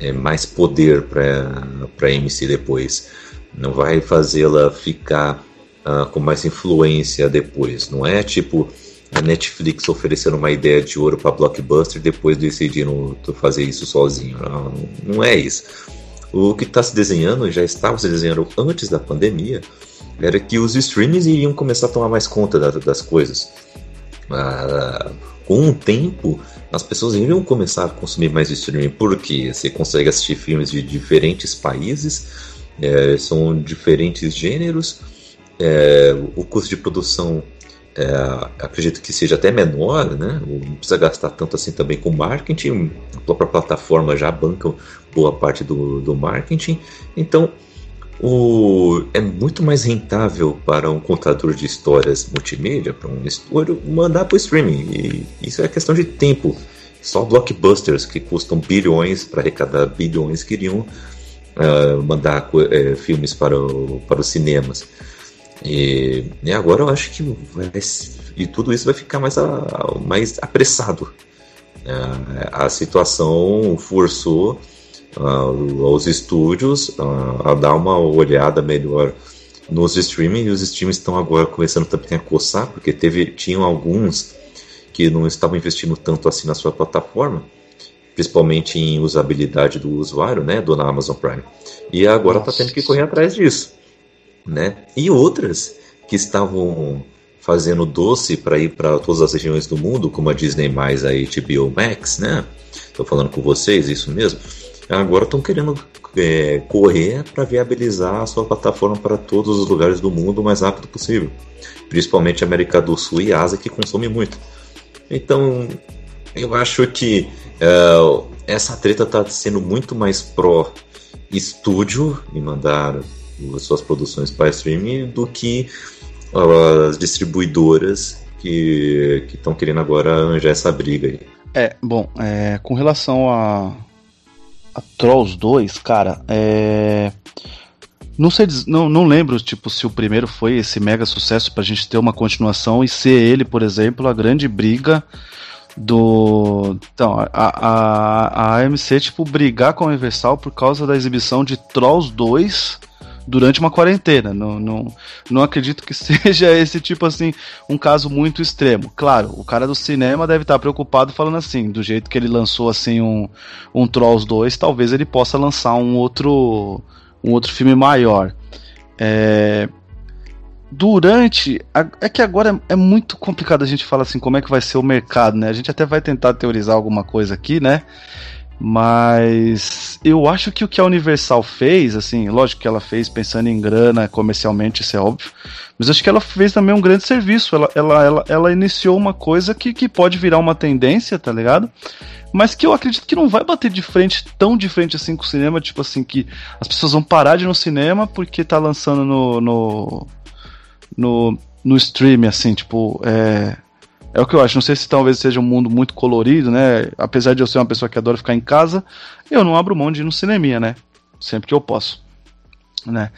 é, mais poder para a AMC depois, não vai fazê-la ficar uh, com mais influência depois. Não é tipo a Netflix oferecendo uma ideia de ouro para blockbuster depois decidindo fazer isso sozinho. Não, não é isso. O que está se desenhando, já estava se desenhando antes da pandemia, era que os streamings iriam começar a tomar mais conta da, das coisas. Ah, com o tempo, as pessoas iriam começar a consumir mais streaming, porque você consegue assistir filmes de diferentes países, é, são diferentes gêneros, é, o custo de produção é, acredito que seja até menor, né? não precisa gastar tanto assim também com marketing, a própria plataforma já banca boa parte do, do marketing, então o, é muito mais rentável para um contador de histórias multimídia, para um estúdio, mandar para o streaming, e isso é questão de tempo. Só blockbusters que custam bilhões para arrecadar bilhões queriam uh, mandar uh, filmes para, o, para os cinemas. E, e agora eu acho que vai, e tudo isso vai ficar mais, a, mais apressado. É, a situação forçou uh, os estúdios uh, a dar uma olhada melhor nos streaming e os streams estão agora começando também a coçar porque teve tinham alguns que não estavam investindo tanto assim na sua plataforma principalmente em usabilidade do usuário né do na Amazon Prime e agora está tendo que correr atrás disso né? E outras que estavam fazendo doce para ir para todas as regiões do mundo, como a Disney mais a HBO Max, né? Estou falando com vocês, isso mesmo. Agora estão querendo é, correr para viabilizar a sua plataforma para todos os lugares do mundo o mais rápido possível, principalmente América do Sul e Ásia que consome muito. Então, eu acho que uh, essa treta está sendo muito mais pró estúdio e mandar suas produções para streaming do que as distribuidoras que estão que querendo agora arranjar essa briga aí. É, bom, é, com relação a, a Trolls 2, cara, é. Não sei, não, não lembro tipo se o primeiro foi esse mega sucesso pra gente ter uma continuação e ser ele, por exemplo, a grande briga do. Então, a, a, a AMC, tipo, brigar com a Universal por causa da exibição de Trolls 2 durante uma quarentena. Não, não, não acredito que [laughs] seja esse tipo assim, um caso muito extremo. Claro, o cara do cinema deve estar preocupado falando assim, do jeito que ele lançou assim um, um Trolls 2, talvez ele possa lançar um outro um outro filme maior. É, durante. É que agora é, é, muito complicado a gente falar assim como é que vai ser o mercado, né? A gente até vai tentar teorizar alguma coisa aqui, né? Mas eu acho que o que a Universal fez, assim, lógico que ela fez pensando em grana comercialmente, isso é óbvio, mas acho que ela fez também um grande serviço. Ela, ela, ela, ela iniciou uma coisa que, que pode virar uma tendência, tá ligado? Mas que eu acredito que não vai bater de frente, tão de frente assim com o cinema, tipo assim, que as pessoas vão parar de ir no cinema porque tá lançando no. no, no, no stream, assim, tipo, é é o que eu acho. Não sei se talvez seja um mundo muito colorido, né? Apesar de eu ser uma pessoa que adora ficar em casa, eu não abro mão de ir no cinema, né? Sempre que eu posso, né?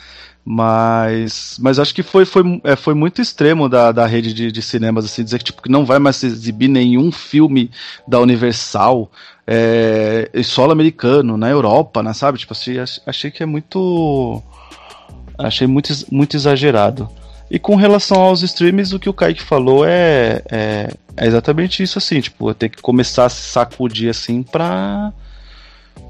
Mas, mas acho que foi, foi, é, foi muito extremo da, da rede de, de cinemas assim, dizer que, tipo, não vai mais exibir nenhum filme da Universal é, solo americano na Europa, né, sabe? Tipo assim, achei que é muito. Achei muito, muito exagerado. E com relação aos streams, o que o Kaique falou é, é, é exatamente isso, assim, tipo, ter que começar a se sacudir assim pra,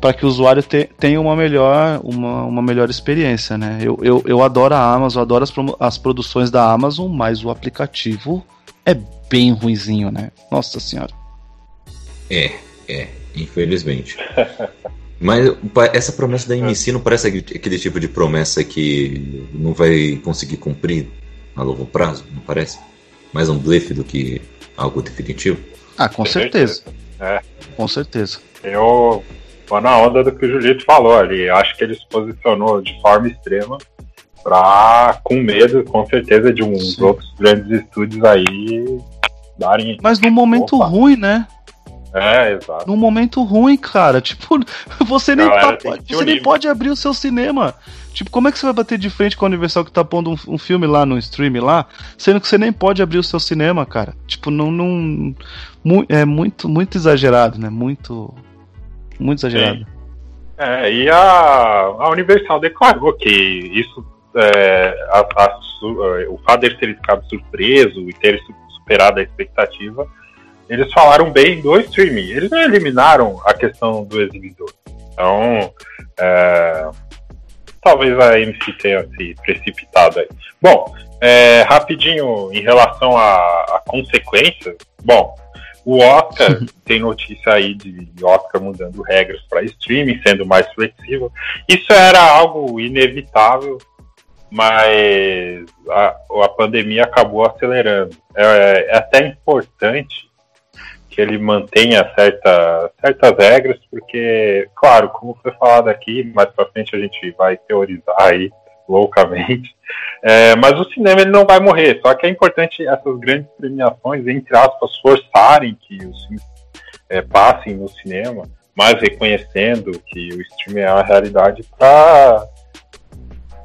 pra que o usuário te, tenha uma melhor, uma, uma melhor experiência, né? Eu, eu, eu adoro a Amazon, adoro as, as produções da Amazon, mas o aplicativo é bem ruinzinho, né? Nossa senhora. É, é, infelizmente. [laughs] Mas essa promessa da MC não parece aquele tipo de promessa que não vai conseguir cumprir a longo prazo, não parece? Mais um blefe do que algo definitivo? Ah, com certeza. É. Com certeza. Eu, vou na onda do que o Julito falou ali. Acho que ele se posicionou de forma extrema pra, com medo, com certeza, de uns Sim. outros grandes estúdios aí darem. Mas num momento Opa. ruim, né? É, exato. Num momento ruim, cara. [laughs] Tipo, você nem, tá, você nem pode abrir o seu cinema. Tipo, como é que você vai bater de frente com a Universal que tá pondo um, um, filme lá no stream lá, sendo que você nem pode abrir o seu cinema, cara? Tipo, não. não mu é muito, muito exagerado, né? Muito. Muito exagerado. Sim. É, e a, a Universal declarou que isso. É, a, a, o fato de ter ficado surpreso e ter superado a expectativa eles falaram bem do streaming. Eles não eliminaram a questão do exibidor. Então, é, talvez a MC tenha se precipitado aí. Bom, é, rapidinho em relação a, a consequências. Bom, o Oscar [laughs] tem notícia aí de Oscar mudando regras para streaming, sendo mais flexível. Isso era algo inevitável, mas a, a pandemia acabou acelerando. É, é até importante que ele mantenha certa, certas regras, porque, claro, como foi falado aqui, mais pra frente a gente vai teorizar aí loucamente, é, mas o cinema ele não vai morrer, só que é importante essas grandes premiações, entre aspas, forçarem que os filmes é, passem no cinema, mas reconhecendo que o streaming é a realidade para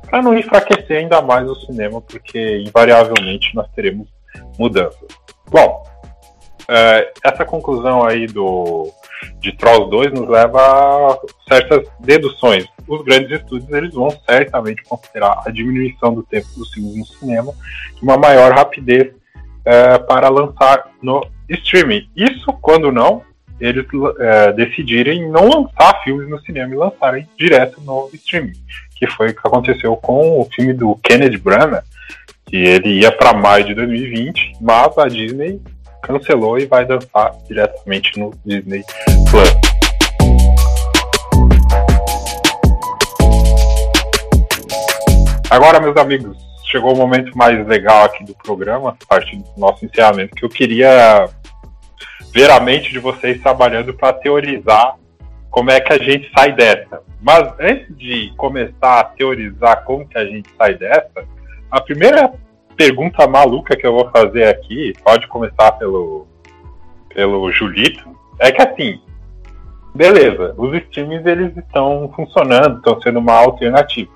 para não enfraquecer ainda mais o cinema, porque invariavelmente nós teremos mudanças. Bom, é, essa conclusão aí do de Trolls 2 nos leva a certas deduções. Os grandes estúdios eles vão certamente considerar a diminuição do tempo dos filmes no cinema e uma maior rapidez é, para lançar no streaming. Isso quando não eles é, decidirem não lançar filmes no cinema e lançarem direto no streaming, que foi o que aconteceu com o filme do Kenneth Branagh, que ele ia para maio de 2020, mas a Disney cancelou e vai dançar diretamente no Disney Plus. Agora, meus amigos, chegou o momento mais legal aqui do programa, a partir do nosso encerramento, que eu queria ver a mente de vocês trabalhando para teorizar como é que a gente sai dessa. Mas antes de começar a teorizar como que a gente sai dessa, a primeira pergunta maluca que eu vou fazer aqui, pode começar pelo, pelo Julito, é que assim, beleza, os streams eles estão funcionando, estão sendo uma alternativa.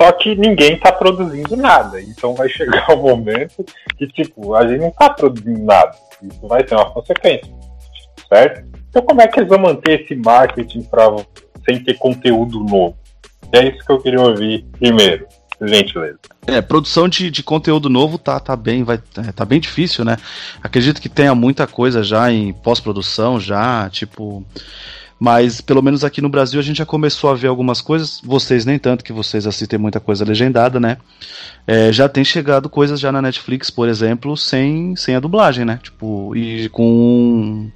Só que ninguém está produzindo nada. Então vai chegar o [laughs] um momento que, tipo, a gente não está produzindo nada. Isso vai ter uma consequência. Certo? Então como é que eles vão manter esse marketing pra, sem ter conteúdo novo? É isso que eu queria ouvir primeiro gentileza. É, produção de, de conteúdo novo tá, tá bem, vai, é, tá bem difícil, né? Acredito que tenha muita coisa já em pós-produção, já, tipo. Mas pelo menos aqui no Brasil a gente já começou a ver algumas coisas. Vocês nem tanto, que vocês assistem muita coisa legendada, né? É, já tem chegado coisas já na Netflix, por exemplo, sem, sem a dublagem, né? Tipo, e com.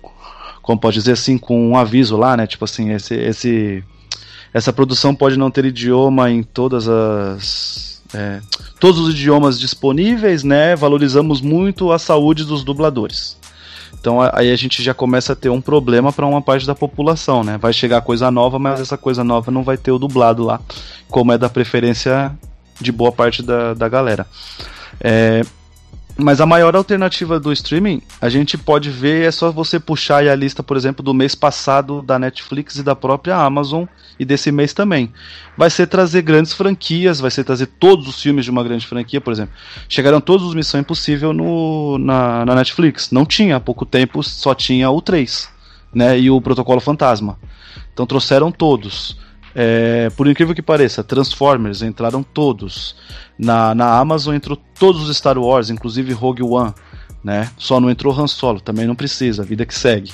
Como pode dizer assim, com um aviso lá, né? Tipo assim, esse. esse essa produção pode não ter idioma em todas as. É, todos os idiomas disponíveis, né? Valorizamos muito a saúde dos dubladores. Então aí a gente já começa a ter um problema para uma parte da população, né? Vai chegar coisa nova, mas essa coisa nova não vai ter o dublado lá, como é da preferência de boa parte da, da galera. É, mas a maior alternativa do streaming, a gente pode ver, é só você puxar a lista, por exemplo, do mês passado da Netflix e da própria Amazon e desse mês também. Vai ser trazer grandes franquias, vai ser trazer todos os filmes de uma grande franquia, por exemplo. Chegaram todos os Missão Impossível no, na, na Netflix. Não tinha, há pouco tempo só tinha o 3, né? E o Protocolo Fantasma. Então trouxeram todos. É, por incrível que pareça, Transformers entraram todos. Na, na Amazon entrou todos os Star Wars, inclusive Rogue One. Né? Só não entrou Han Solo, também não precisa, vida que segue.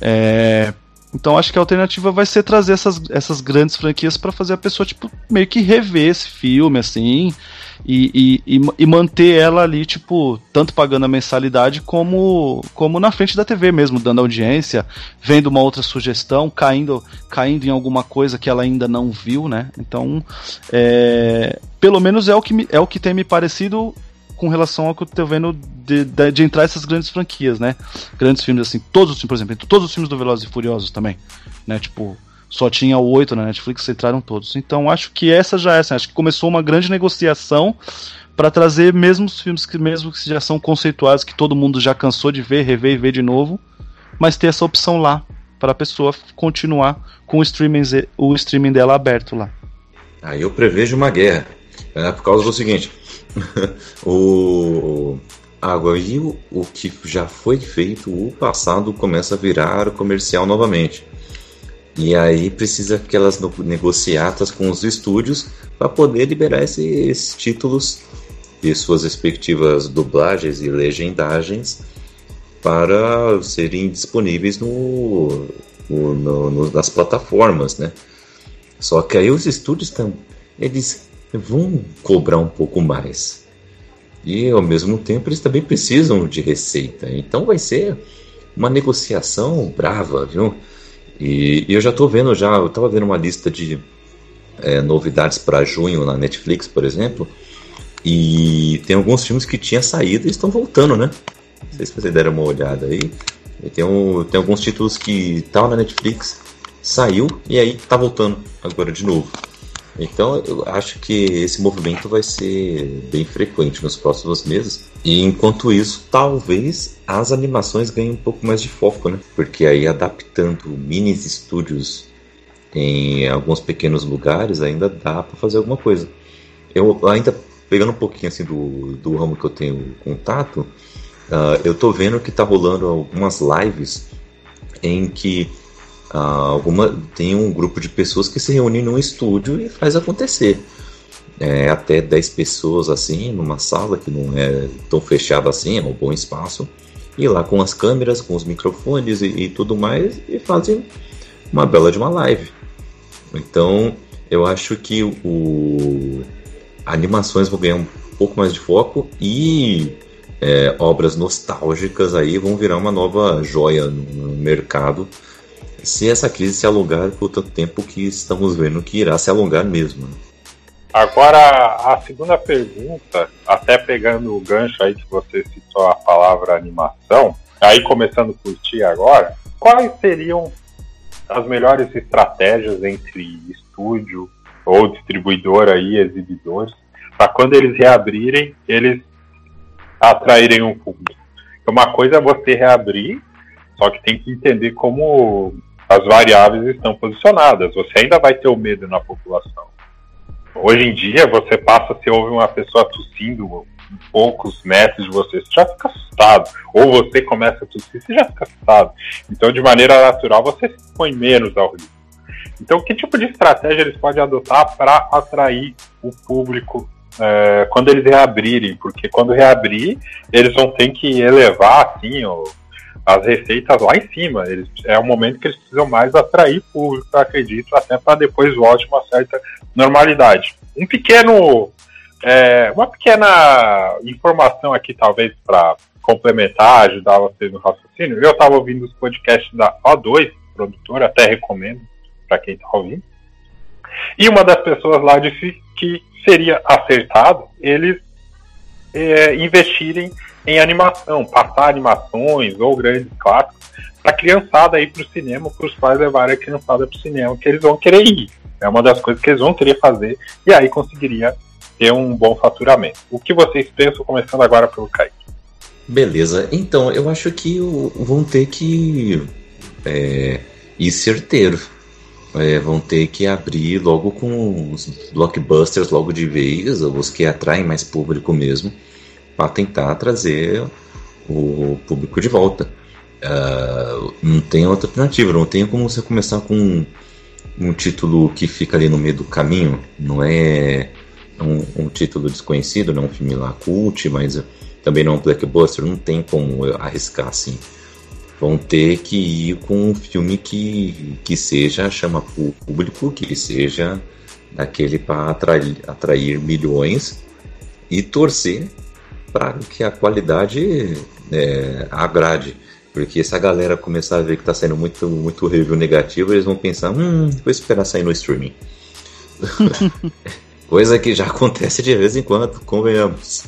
É, então acho que a alternativa vai ser trazer essas, essas grandes franquias para fazer a pessoa tipo meio que rever esse filme assim e, e, e, manter ela ali tipo tanto pagando a mensalidade como como na frente da TV mesmo dando audiência vendo uma outra sugestão caindo caindo em alguma coisa que ela ainda não viu né então é, pelo menos é o que é o que tem me parecido com relação ao que eu tô vendo de, de, de, entrar essas grandes franquias, né? Grandes filmes, assim, todos os por exemplo, todos os filmes do Velozes e Furiosos também, né? Tipo, só tinha oito na Netflix, entraram todos. Então acho que essa já é, assim, acho que começou uma grande negociação para trazer mesmo os filmes que mesmo que já são conceituados, que todo mundo já cansou de ver, rever e ver de novo, mas ter essa opção lá para a pessoa continuar com o streaming, o streaming dela aberto lá. Aí eu prevejo uma guerra. É por causa do seguinte: [laughs] o água e o, o que já foi feito, o passado começa a virar comercial novamente. E aí precisa aquelas negociatas com os estúdios para poder liberar esses títulos e suas respectivas dublagens e legendagens para serem disponíveis no, no, no, nas plataformas, né? Só que aí os estúdios tam, eles vão cobrar um pouco mais. E ao mesmo tempo eles também precisam de receita. Então vai ser uma negociação brava, viu? E, e eu já estou vendo já, eu estava vendo uma lista de é, novidades para junho na Netflix, por exemplo. E tem alguns filmes que tinha saído e estão voltando, né? Não sei se vocês deram uma olhada aí. E tem, um, tem alguns títulos que estavam na Netflix saiu e aí tá voltando agora de novo. Então eu acho que esse movimento vai ser bem frequente nos próximos meses. E enquanto isso, talvez as animações ganhem um pouco mais de foco, né? Porque aí adaptando mini estúdios em alguns pequenos lugares ainda dá para fazer alguma coisa. Eu ainda pegando um pouquinho assim do, do ramo que eu tenho contato, uh, eu tô vendo que tá rolando algumas lives em que Uh, alguma, tem um grupo de pessoas que se reúnem num estúdio e faz acontecer. É, até 10 pessoas assim, numa sala que não é tão fechada assim, é um bom espaço. E lá com as câmeras, com os microfones e, e tudo mais, e fazem uma bela de uma live. Então, eu acho que o animações vão ganhar um pouco mais de foco e é, obras nostálgicas aí vão virar uma nova joia no mercado se essa crise se alongar por tanto tempo que estamos vendo que irá se alongar mesmo. Agora, a segunda pergunta, até pegando o gancho aí que você citou a palavra animação, aí começando por ti agora, quais seriam as melhores estratégias entre estúdio ou distribuidor aí, exibidores, para quando eles reabrirem, eles atraírem um público? Uma coisa é você reabrir, só que tem que entender como as variáveis estão posicionadas. Você ainda vai ter o medo na população. Hoje em dia, você passa, se ouve uma pessoa tossindo poucos metros de você, você já fica assustado. Ou você começa a tossir, você já fica assustado. Então, de maneira natural, você se põe menos ao risco. Então, que tipo de estratégia eles podem adotar para atrair o público é, quando eles reabrirem? Porque quando reabrir, eles vão ter que elevar assim, o, as receitas lá em cima. Eles, é o momento que eles precisam mais atrair público, acredito, até para depois volte uma certa normalidade. Um pequeno. É, uma pequena informação aqui, talvez, para complementar, ajudar vocês no raciocínio. Eu estava ouvindo os podcasts da O2, produtora, até recomendo para quem está ouvindo. E uma das pessoas lá disse que seria acertado eles é, investirem em animação, passar animações ou grandes clássicos para criançada ir para o cinema, para os pais levarem a criançada para o cinema, que eles vão querer ir. É uma das coisas que eles vão querer fazer e aí conseguiria ter um bom faturamento. O que vocês pensam, começando agora pelo Kaique? Beleza, então eu acho que vão ter que é, ir certeiro. É, vão ter que abrir logo com os blockbusters logo de vez, os que atraem mais público mesmo para tentar trazer o público de volta. Uh, não tem outra alternativa, não tem como você começar com um, um, título que fica ali no meio do caminho, não é um, um título desconhecido, não é um filme lá cult, mas também não é um blockbuster, não tem como arriscar assim. Vão ter que ir com um filme que, que seja chama público, que seja daquele para atrair, atrair milhões e torcer para que a qualidade é, agrade. Porque se a galera começar a ver que está saindo muito, muito review negativo, eles vão pensar, hum, vou esperar sair no streaming. [laughs] Coisa que já acontece de vez em quando, convenhamos.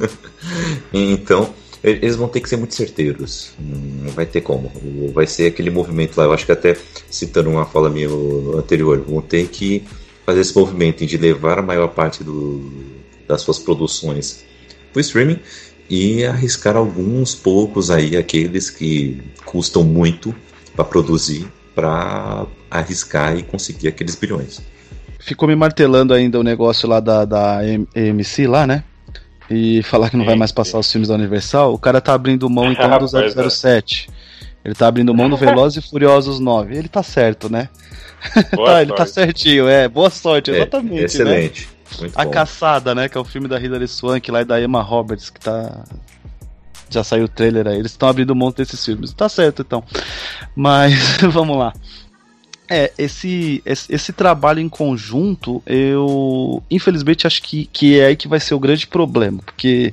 [laughs] então, Eles vão ter que ser muito certeiros. Não vai ter como. Vai ser aquele movimento lá. Eu acho que até citando uma fala minha anterior, vão ter que fazer esse movimento de levar a maior parte do, das suas produções o streaming e arriscar alguns poucos aí, aqueles que custam muito para produzir, para arriscar e conseguir aqueles bilhões. Ficou me martelando ainda o negócio lá da, da AMC lá, né? E falar que não vai mais passar os filmes da Universal. O cara tá abrindo mão [laughs] então do 007. É. Ele tá abrindo mão do Velozes e Furiosos 9. Ele tá certo, né? [laughs] tá, ele tá certinho, é. Boa sorte, é, exatamente. É, excelente. Né? A Caçada, né? Que é o filme da Hilary Swank lá e da Emma Roberts, que tá. Já saiu o trailer aí. Eles estão abrindo mão desses filmes. Tá certo, então. Mas [laughs] vamos lá. É, esse, esse, esse, trabalho em conjunto, eu infelizmente acho que, que é aí que vai ser o grande problema, porque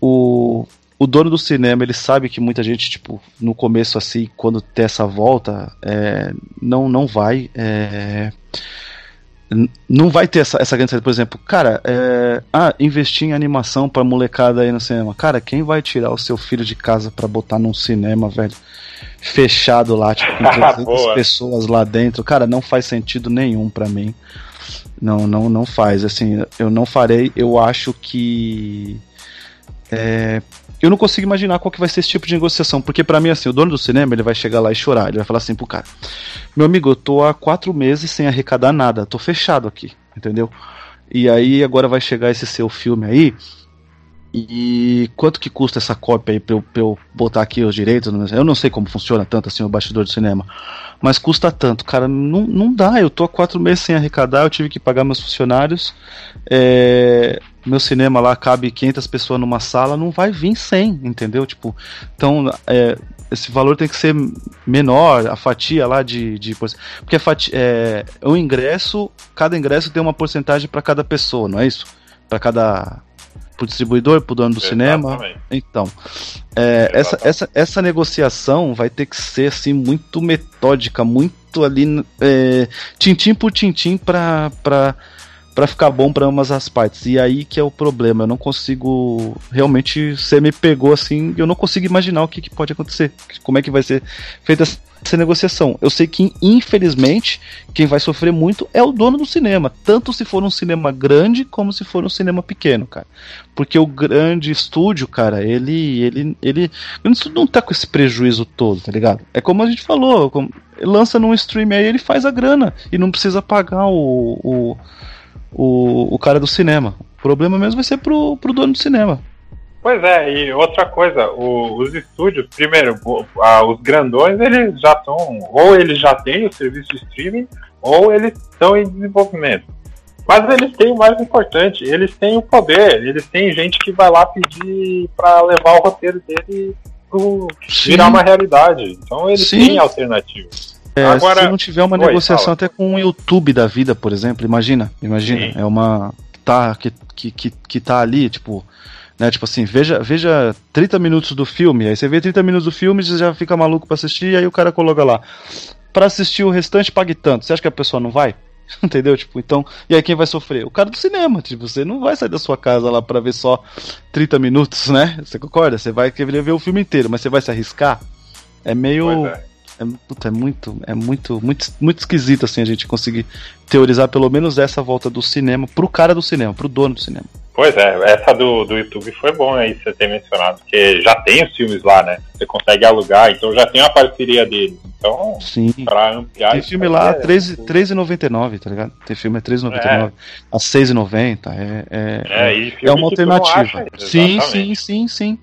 o, o dono do cinema, ele sabe que muita gente, tipo, no começo assim, quando tem essa volta, é, não, não vai. É, não vai ter essa, essa grande saída, por exemplo, cara, é, ah, investir em animação pra molecada aí no cinema. Cara, quem vai tirar o seu filho de casa para botar num cinema, velho? Fechado lá, tipo, com [laughs] 300 pessoas lá dentro. Cara, não faz sentido nenhum para mim. Não, não, não faz. Assim, eu não farei. Eu acho que. É, eu não consigo imaginar qual que vai ser esse tipo de negociação, porque para mim, assim, o dono do cinema, ele vai chegar lá e chorar, ele vai falar assim pro cara, meu amigo, eu tô há quatro meses sem arrecadar nada, tô fechado aqui, entendeu? E aí agora vai chegar esse seu filme aí, e quanto que custa essa cópia aí pra eu, pra eu botar aqui os direitos? Eu não sei como funciona tanto assim o bastidor do cinema. Mas custa tanto. Cara, não, não dá. Eu tô há quatro meses sem arrecadar, eu tive que pagar meus funcionários. É, meu cinema lá cabe 500 pessoas numa sala, não vai vir 100, entendeu? Tipo, então é, esse valor tem que ser menor, a fatia lá de. de porque a fatia, é, o ingresso, cada ingresso tem uma porcentagem para cada pessoa, não é isso? Para cada pro distribuidor, pro dono do Exatamente. cinema. Então, é, essa, essa, essa negociação vai ter que ser assim muito metódica, muito ali é, tintim por tintim para para ficar bom para ambas as partes. E aí que é o problema. Eu não consigo. Realmente, você me pegou assim. Eu não consigo imaginar o que, que pode acontecer. Como é que vai ser feita essa negociação. Eu sei que, infelizmente, quem vai sofrer muito é o dono do cinema. Tanto se for um cinema grande como se for um cinema pequeno, cara. Porque o grande estúdio, cara, ele. ele, ele não tá com esse prejuízo todo, tá ligado? É como a gente falou. Como, lança num stream aí, ele faz a grana. E não precisa pagar o, o o, o cara do cinema. O problema mesmo vai ser pro, pro dono do cinema. Pois é, e outra coisa, o, os estúdios, primeiro, a, os grandões, eles já estão, ou eles já têm o serviço de streaming, ou eles estão em desenvolvimento. Mas eles têm o mais importante, eles têm o poder, eles têm gente que vai lá pedir para levar o roteiro dele pro virar uma realidade. Então eles Sim. têm alternativas. É, Agora, se não tiver uma Oi, negociação fala. até com o YouTube da vida, por exemplo, imagina, imagina, Sim. é uma tá que, que, que, que tá ali, tipo, né, tipo assim, veja, veja 30 minutos do filme, aí você vê 30 minutos do filme, você já fica maluco para assistir, aí o cara coloca lá, para assistir o restante pague tanto. Você acha que a pessoa não vai? [laughs] Entendeu? Tipo, então, e aí quem vai sofrer? O cara do cinema. Tipo, você não vai sair da sua casa lá para ver só 30 minutos, né? Você concorda? Você vai querer ver o filme inteiro, mas você vai se arriscar? É meio. É. É, puta, é muito, é muito, muito, muito esquisito assim a gente conseguir teorizar pelo menos essa volta do cinema pro cara do cinema, pro dono do cinema. Pois é, essa do, do YouTube foi bom aí você ter mencionado, porque já tem os filmes lá, né? Você consegue alugar, então já tem a parceria deles. Então, Sim. pra ampliar. Tem filme lá é, 3,99, tá ligado? Tem filme a 3,99, é. a 6,90. É, é, é, é uma alternativa. sim, sim, sim, sim.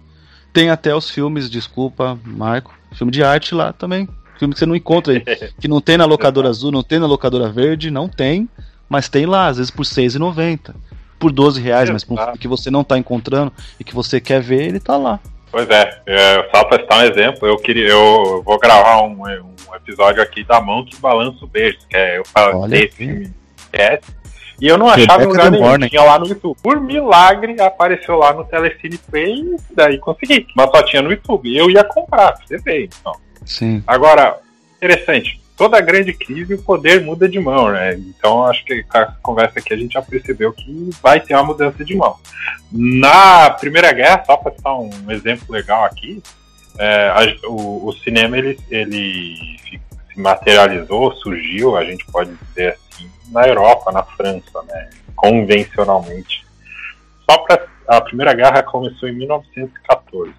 Tem até os filmes, desculpa, Marco. Filme de arte lá também. Filme que você não encontra aí. [laughs] que não tem na locadora azul, não tem na locadora verde, não tem. Mas tem lá, às vezes por R$6,90. Por 12 reais, mas um filme que você não está encontrando e que você quer ver, ele está lá. Pois é, é só para citar um exemplo, eu queria, eu vou gravar um, um episódio aqui da mão que balança o beijo, que é eu filme é, e eu não achava em lugar nenhum, tinha lá no YouTube. Por milagre apareceu lá no Telecine Play e daí consegui, mas só tinha no YouTube. Eu ia comprar, você vê, então. Sim. Agora, interessante. toda grande crise o poder muda de mão, né? Então acho que com a conversa aqui a gente já percebeu que vai ter uma mudança de mão. Na Primeira Guerra, só para citar um exemplo legal aqui, é, a, o, o, cinema ele, ele se materializou, surgiu, a gente pode dizer assim, na Europa, na França, né? Convencionalmente. Só para a Primeira Guerra começou em 1914.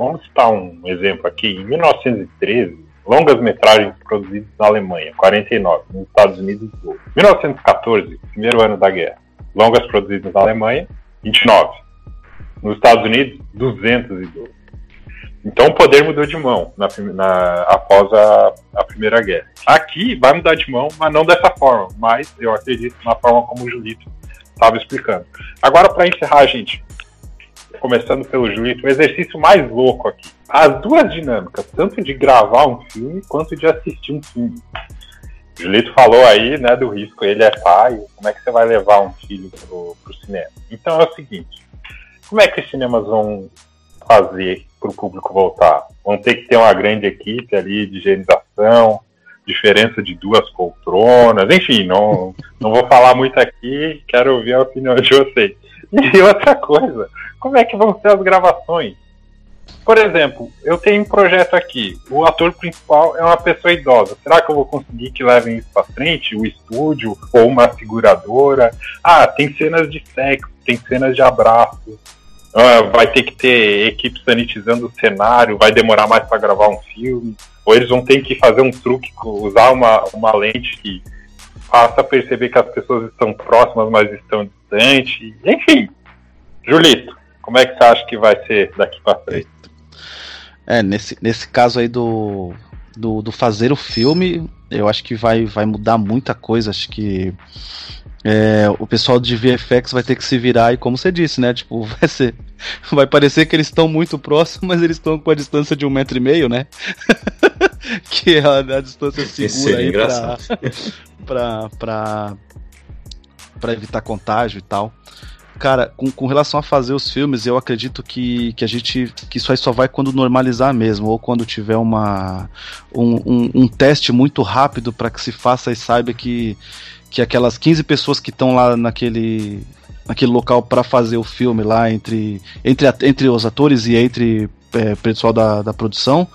Vamos citar um exemplo aqui. Em 1913, longas metragens produzidas na Alemanha, 49, nos Estados Unidos, 12. 1914, primeiro ano da guerra, longas produzidas na Alemanha, 29. Nos Estados Unidos, 212. Então o poder mudou de mão na, na, após a, a, Primeira Guerra. Aqui vai mudar de mão, mas não dessa forma. Mas eu acredito na forma como o Julito estava explicando. Agora, para encerrar, gente, começando pelo Julito, o exercício mais louco aqui. As duas dinâmicas, tanto de gravar um filme quanto de assistir um filme. O Julito falou aí, né, do risco, ele é pai, como é que você vai levar um filho pro, pro cinema? Então é o seguinte, como é que os cinemas vão fazer para o público voltar? Vão ter que ter uma grande equipe ali de higienização, diferença de duas poltronas, enfim, não, não vou falar muito aqui, quero ouvir a opinião de vocês. [laughs] E outra coisa, como é que vão ser as gravações? Por exemplo, eu tenho um projeto aqui, o ator principal é uma pessoa idosa. Será que eu vou conseguir que levem isso para frente? O estúdio ou uma seguradora? Ah, tem cenas de sexo, tem cenas de abraço. Ah, vai ter que ter equipe sanitizando o cenário, vai demorar mais para gravar um filme. Ou eles vão ter que fazer um truque, usar uma, uma lente que faça perceber que as pessoas estão próximas, mas estão Enfim, Julito, como é que você acha que vai ser daqui para frente? É, nesse, nesse caso aí do, do, do, fazer o filme, eu acho que vai, vai mudar muita coisa. Acho que é, o pessoal de VFX vai ter que se virar e como você disse, né? Tipo, [laughs] vai ser. Vai parecer que eles estão muito próximos, mas eles estão com a distância de um metro e meio, né? [laughs] que é a, a distância segura aí pra, pra, pra, pra evitar contágio e tal. Cara, com, com relação a fazer os filmes, eu acredito que, que a gente. que isso aí só vai quando normalizar mesmo, ou quando tiver uma. um, um, um teste muito rápido para que se faça e saiba que, que aquelas 15 pessoas que estão lá naquele. naquele local para fazer o filme lá entre, entre, entre os atores e entre é, pessoal da, da produção,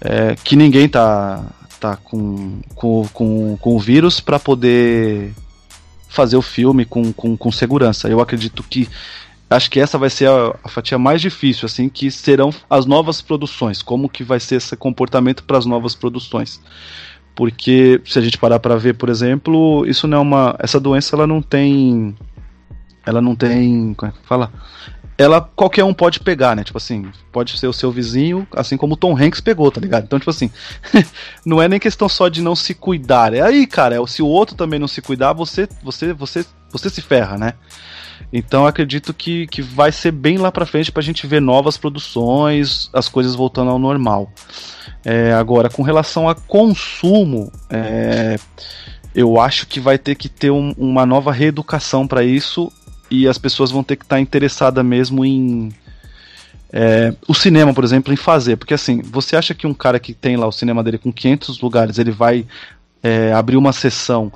é, que ninguém tá, tá com, com, com, com o vírus para poder fazer o filme com, com, com segurança. Eu acredito que acho que essa vai ser a, a, fatia mais difícil, assim, que serão as novas produções. Como que vai ser esse comportamento para as novas produções? Porque se a gente parar para ver, por exemplo, isso não é uma, essa doença ela não tem, ela não tem, como é que fala? Ela qualquer um pode pegar, né? Tipo assim, pode ser o seu vizinho, assim como o Tom Hanks pegou, tá ligado? Então, tipo assim, [laughs] não é nem questão só de não se cuidar. É aí, cara, é, se o outro também não se cuidar, você você você você se ferra, né? Então acredito que, que vai ser bem lá pra frente pra gente ver novas produções, as coisas voltando ao normal. É, agora, com relação a consumo, é, eu acho que vai ter que ter um, uma nova reeducação para isso e as pessoas vão ter que estar tá interessadas mesmo em é, o cinema, por exemplo, em fazer. Porque assim, você acha que um cara que tem lá o cinema dele com 500 lugares, ele vai é, abrir uma sessão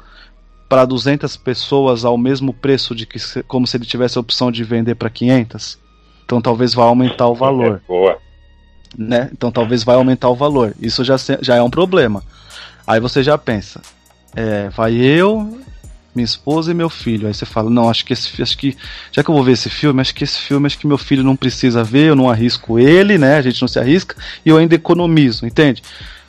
para 200 pessoas ao mesmo preço de que como se ele tivesse a opção de vender para 500? Então talvez vá aumentar o valor. É, boa. Né? Então talvez vai aumentar o valor. Isso já, já é um problema. Aí você já pensa, é, vai eu, minha esposa e meu filho. Aí você fala, não, acho que esse acho que já que eu vou ver esse filme, acho que esse filme acho que meu filho não precisa ver, eu não arrisco ele, né? A gente não se arrisca e eu ainda economizo, entende?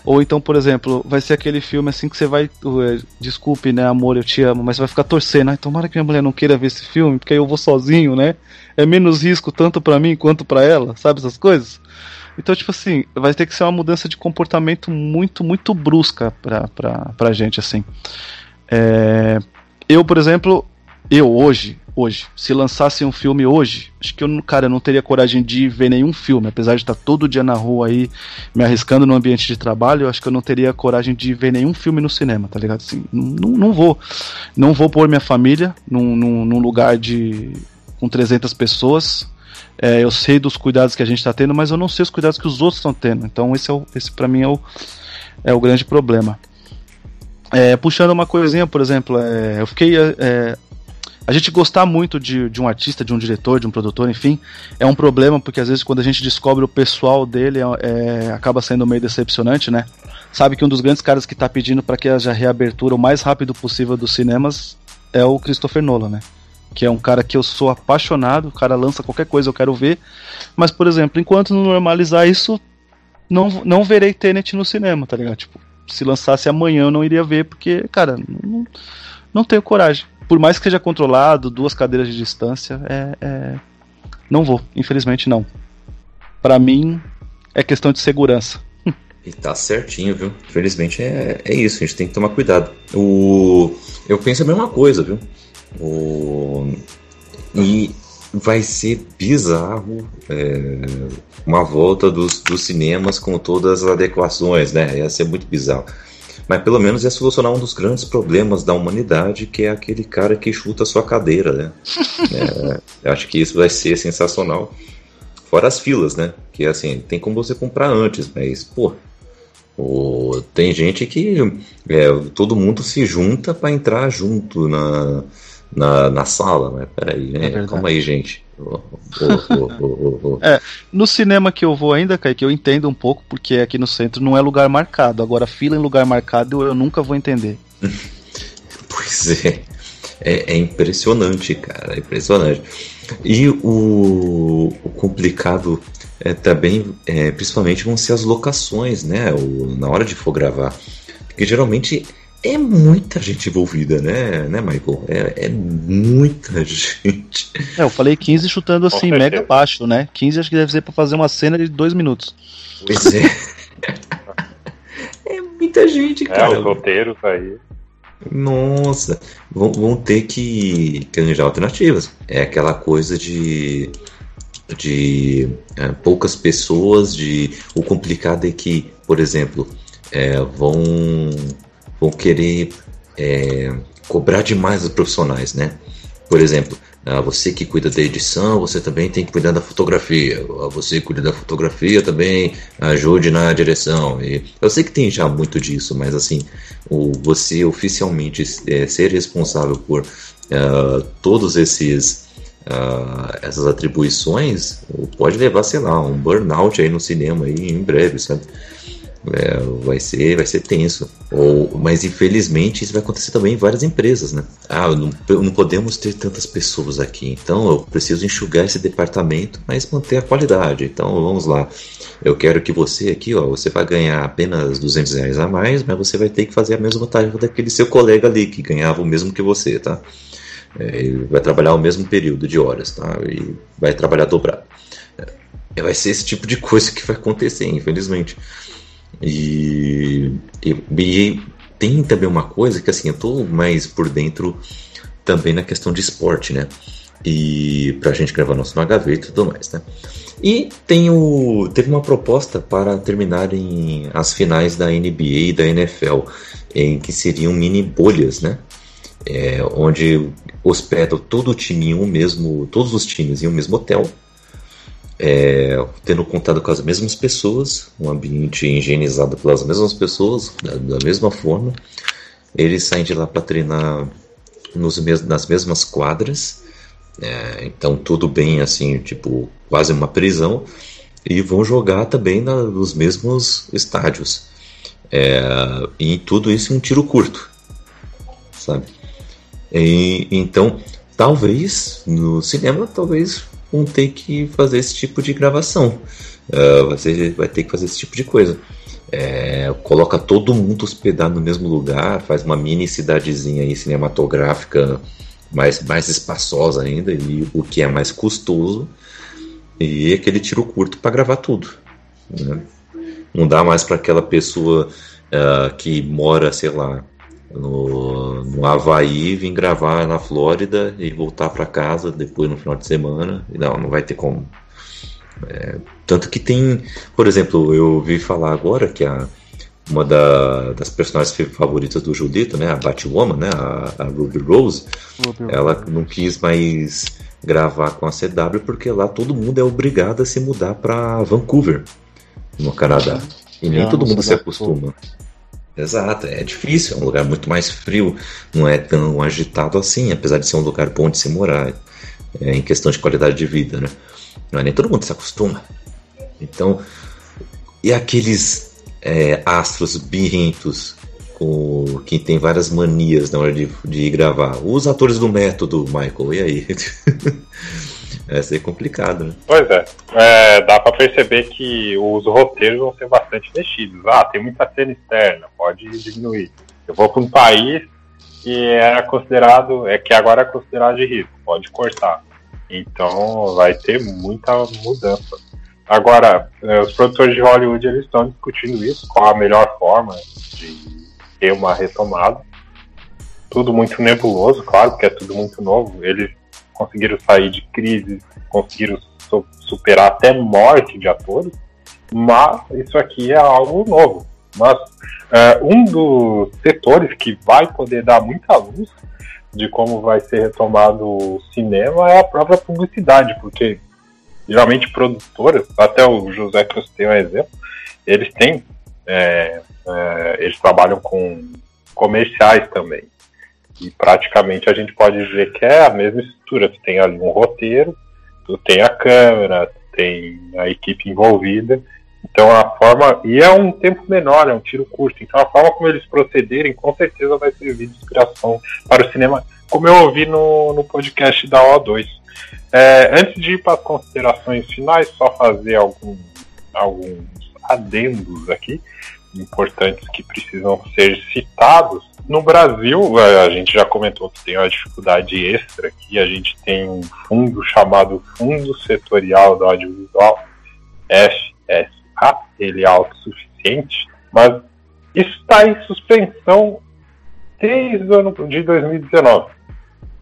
Ou então, por exemplo, vai ser aquele filme assim que você vai. Uh, desculpe, né, amor, eu te amo, mas você vai ficar torcendo. Ah, tomara que minha mulher não queira ver esse filme, porque aí eu vou sozinho, né? É menos risco tanto para mim quanto para ela, sabe essas coisas? Então, tipo assim, vai ter que ser uma mudança de comportamento muito, muito brusca pra, pra, pra gente, assim. É, eu, por exemplo, eu hoje, hoje, se lançasse um filme hoje, acho que eu, cara, eu não teria coragem de ver nenhum filme, apesar de estar todo dia na rua aí, me arriscando no ambiente de trabalho, eu acho que eu não teria coragem de ver nenhum filme no cinema, tá ligado? Assim, não, não vou. Não vou pôr minha família num, num, num lugar de com 300 pessoas. É, eu sei dos cuidados que a gente está tendo, mas eu não sei os cuidados que os outros estão tendo. Então esse é o, esse para mim é o é o grande problema. É, puxando uma coisinha, por exemplo, é, eu fiquei. É, a gente gostar muito de, de um artista, de um diretor, de um produtor, enfim, é um problema, porque às vezes quando a gente descobre o pessoal dele, é, acaba sendo meio decepcionante, né? Sabe que um dos grandes caras que está pedindo para que haja reabertura o mais rápido possível dos cinemas é o Christopher Nolan, né? Que é um cara que eu sou apaixonado, o cara lança qualquer coisa, eu quero ver. Mas, por exemplo, enquanto não normalizar isso, não, não verei Tenet no cinema, tá ligado? Tipo, se lançasse amanhã eu não iria ver, porque, cara, não, não tenho coragem. Por mais que seja controlado, duas cadeiras de distância, é, é... não vou, infelizmente não. Para mim, é questão de segurança. E tá certinho, viu? Infelizmente é, é isso, a gente tem que tomar cuidado. O... Eu penso a mesma coisa, viu? O... E vai ser bizarro é, uma volta dos, dos cinemas com todas as adequações, né? Ia ser muito bizarro. Mas pelo menos ia solucionar um dos grandes problemas da humanidade, que é aquele cara que chuta a sua cadeira, né? [laughs] é, eu acho que isso vai ser sensacional. Fora as filas, né? Que assim, tem como você comprar antes, mas, pô, pô tem gente que é, todo mundo se junta para entrar junto na, na, na sala, né? Peraí, né? É calma aí, gente. É, no cinema que eu vou ainda, Kaique, eu entendo um pouco, porque aqui no centro não é lugar marcado. Agora, fila em lugar marcado eu, eu nunca vou entender. [laughs] pois é. é. é. impressionante, cara. É impressionante. E o, o complicado é também, é, principalmente, vão ser as locações, né? O, na hora de for gravar. Porque geralmente é muita gente envolvida, né, né Michael? É, é muita [laughs] gente. É, eu falei 15 chutando assim, mega baixo, né? 15 acho que deve ser pra fazer uma cena de dois minutos. Pois é. é muita gente, cara. É, os roteiros aí. Nossa, vão, vão ter que, que arranjar alternativas. É aquela coisa de de é, poucas pessoas, de o complicado é que, por exemplo, é, vão vão querer é, cobrar demais dos profissionais, né? Por exemplo, ah, você que cuida da edição, você também tem que cuidar da fotografia. Ah, você que cuida da fotografia também ajude na direção. E eu sei que tem já muito disso, mas assim, o, você oficialmente é, ser responsável por uh, todos esses uh, essas atribuições pode levar, sei lá, um burnout aí no cinema aí em breve, sabe? É, vai ser vai ser tenso. Ou, mas infelizmente isso vai acontecer também em várias empresas, né? Ah, não, não podemos ter tantas pessoas aqui, então eu preciso enxugar esse departamento, mas manter a qualidade. Então vamos lá. Eu quero que você aqui, ó, você vai ganhar apenas 200 reais a mais, mas você vai ter que fazer a mesma tarefa daquele seu colega ali que ganhava o mesmo que você, tá? É, ele vai trabalhar o mesmo período de horas, tá? E vai trabalhar dobrado. É, vai ser esse tipo de coisa que vai acontecer, infelizmente. E, e, e, tem também uma coisa que assim, eu tô mais por dentro também na questão de esporte, né? E pra gente gravar nosso na e tudo mais, né? E tem o, teve uma proposta para terminarem as finais da NBA e da NFL, em que seriam mini bolhas, né? É, onde hospedam todo o time em um mesmo, todos os times em um mesmo hotel é, tendo contato com as mesmas pessoas, um ambiente higienizado pelas mesmas pessoas, da, da mesma forma. Eles saem de lá para treinar nos mes nas mesmas quadras, é, então tudo bem assim, tipo quase uma prisão, e vão jogar também na, nos mesmos estádios. É, e tudo isso em um tiro curto, sabe? E, então, talvez no cinema, talvez vão ter que fazer esse tipo de gravação. Uh, você vai ter que fazer esse tipo de coisa. É, coloca todo mundo hospedado no mesmo lugar, faz uma mini cidadezinha aí cinematográfica mais, mais espaçosa ainda, e o que é mais custoso, e aquele tiro curto para gravar tudo. Né? Não dá mais para aquela pessoa uh, que mora, sei lá, no, no Havaí, vim gravar na Flórida e voltar para casa depois no final de semana. E não, não vai ter como. É, tanto que tem, por exemplo, eu ouvi falar agora que a, uma da, das personagens favoritas do Judito, né, a Batwoman, né, a, a Ruby Rose, Ruby ela Rose. não quis mais gravar com a CW porque lá todo mundo é obrigado a se mudar para Vancouver, no Canadá. E nem todo mundo se acostuma. Exato, é difícil, é um lugar muito mais frio, não é tão agitado assim, apesar de ser um lugar bom de se morar, é, em questão de qualidade de vida, né? Não é nem todo mundo se acostuma. Então, e aqueles é, astros birrentos com, que tem várias manias na hora de, de gravar? Os atores do método, Michael, e aí? [laughs] Vai ser complicado, né? Pois é. é dá para perceber que os roteiros vão ser bastante mexidos. Ah, tem muita cena externa, pode diminuir. Eu vou para um país que era considerado, é que agora é considerado de risco, pode cortar. Então vai ter muita mudança. Agora, é, os produtores de Hollywood eles estão discutindo isso, qual a melhor forma de ter uma retomada. Tudo muito nebuloso, claro, porque é tudo muito novo. Eles conseguiram sair de crise, conseguiram superar até morte de atores, mas isso aqui é algo novo. Mas é, um dos setores que vai poder dar muita luz de como vai ser retomado o cinema é a própria publicidade, porque geralmente produtoras, até o José que tem um exemplo, eles têm, é, é, eles trabalham com comerciais também. E praticamente a gente pode dizer que é a mesma estrutura. Tu tem ali um roteiro, tu tem a câmera, tem a equipe envolvida. Então a forma. E é um tempo menor, é um tiro curto. Então a forma como eles procederem com certeza vai servir de inspiração para o cinema, como eu ouvi no, no podcast da O2. É, antes de ir para as considerações finais, só fazer algum, alguns adendos aqui importantes que precisam ser citados. No Brasil, a gente já comentou que tem uma dificuldade extra aqui, a gente tem um fundo chamado Fundo Setorial do Audiovisual, FSA, ele é autossuficiente, mas está em suspensão desde o ano de 2019.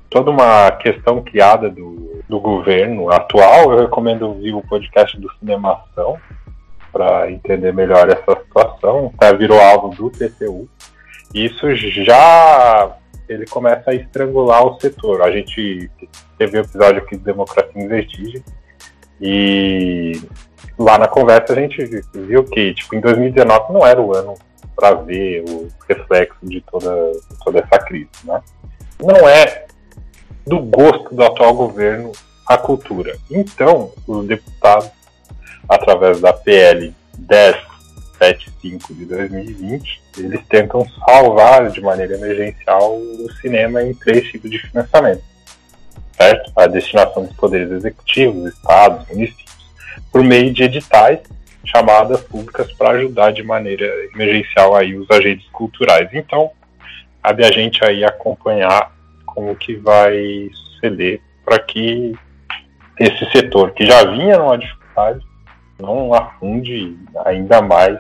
Toda uma questão criada do, do governo atual, eu recomendo ouvir o podcast do Cinemação, para entender melhor essa situação, tá, virou alvo do TCU. E isso já ele começa a estrangular o setor. A gente teve um episódio aqui de Democracia em Vertigem e lá na conversa a gente viu que tipo, em 2019 não era o ano para ver o reflexo de toda, toda essa crise. Né? Não é do gosto do atual governo a cultura. Então, os deputados através da PL 1075 de 2020, eles tentam salvar de maneira emergencial o cinema em três tipos de financiamento. Certo? A destinação dos poderes executivos, estados, municípios, por meio de editais chamadas públicas para ajudar de maneira emergencial aí os agentes culturais. Então, cabe a gente aí acompanhar como que vai suceder para que esse setor que já vinha numa dificuldade não afunde ainda mais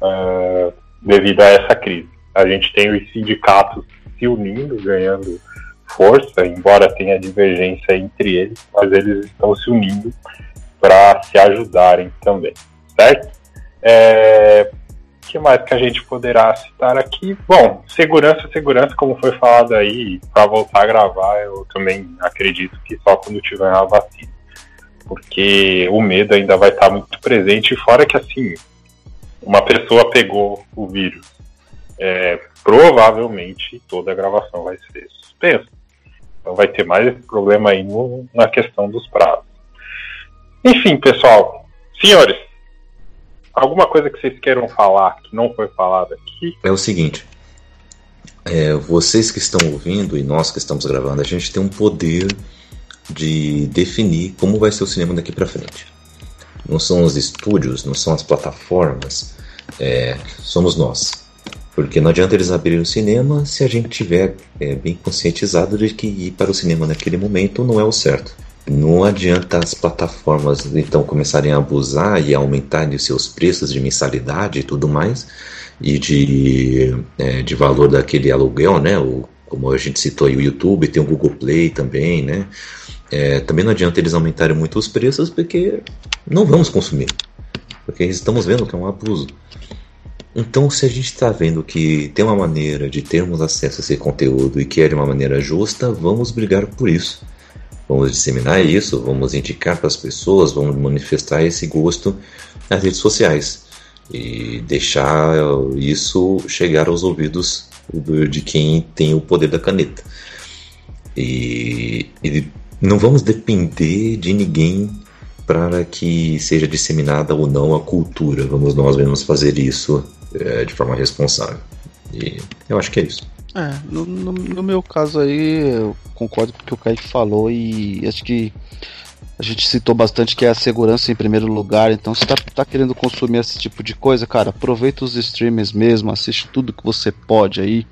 uh, devido a essa crise. A gente tem os sindicatos se unindo, ganhando força, embora tenha divergência entre eles, mas eles estão se unindo para se ajudarem também, certo? É, que mais que a gente poderá citar aqui? Bom, segurança, segurança, como foi falado aí, para voltar a gravar, eu também acredito que só quando tiver a vacina porque o medo ainda vai estar muito presente, fora que assim, uma pessoa pegou o vírus, é, provavelmente toda a gravação vai ser suspensa. Então vai ter mais esse problema aí no, na questão dos prazos. Enfim, pessoal, senhores, alguma coisa que vocês queiram falar que não foi falado aqui? É o seguinte. É, vocês que estão ouvindo e nós que estamos gravando, a gente tem um poder de definir como vai ser o cinema daqui para frente. Não são os estúdios, não são as plataformas, é, somos nós. Porque não adianta eles abrirem o cinema se a gente tiver é, bem conscientizado de que ir para o cinema naquele momento não é o certo. Não adianta as plataformas então começarem a abusar e aumentarem os seus preços de mensalidade e tudo mais, e de, é, de valor daquele aluguel, né? O, como a gente citou aí, o YouTube, tem o Google Play também, né? É, também não adianta eles aumentarem muito os preços porque não vamos consumir. Porque estamos vendo que é um abuso. Então, se a gente está vendo que tem uma maneira de termos acesso a esse conteúdo e que é de uma maneira justa, vamos brigar por isso. Vamos disseminar isso, vamos indicar para as pessoas, vamos manifestar esse gosto nas redes sociais. e deixar isso chegar aos ouvidos de quem tem o poder da caneta. E, e não vamos depender de ninguém para que seja disseminada ou não a cultura. Vamos nós mesmos fazer isso é, de forma responsável. E eu acho que é isso. É, no, no, no, meu caso aí, eu concordo com o que o Kaique falou e acho que a gente citou bastante que é a segurança em primeiro lugar. Então, se tá, tá querendo consumir esse tipo de coisa, cara, aproveita os streams mesmo, assiste tudo que você pode aí.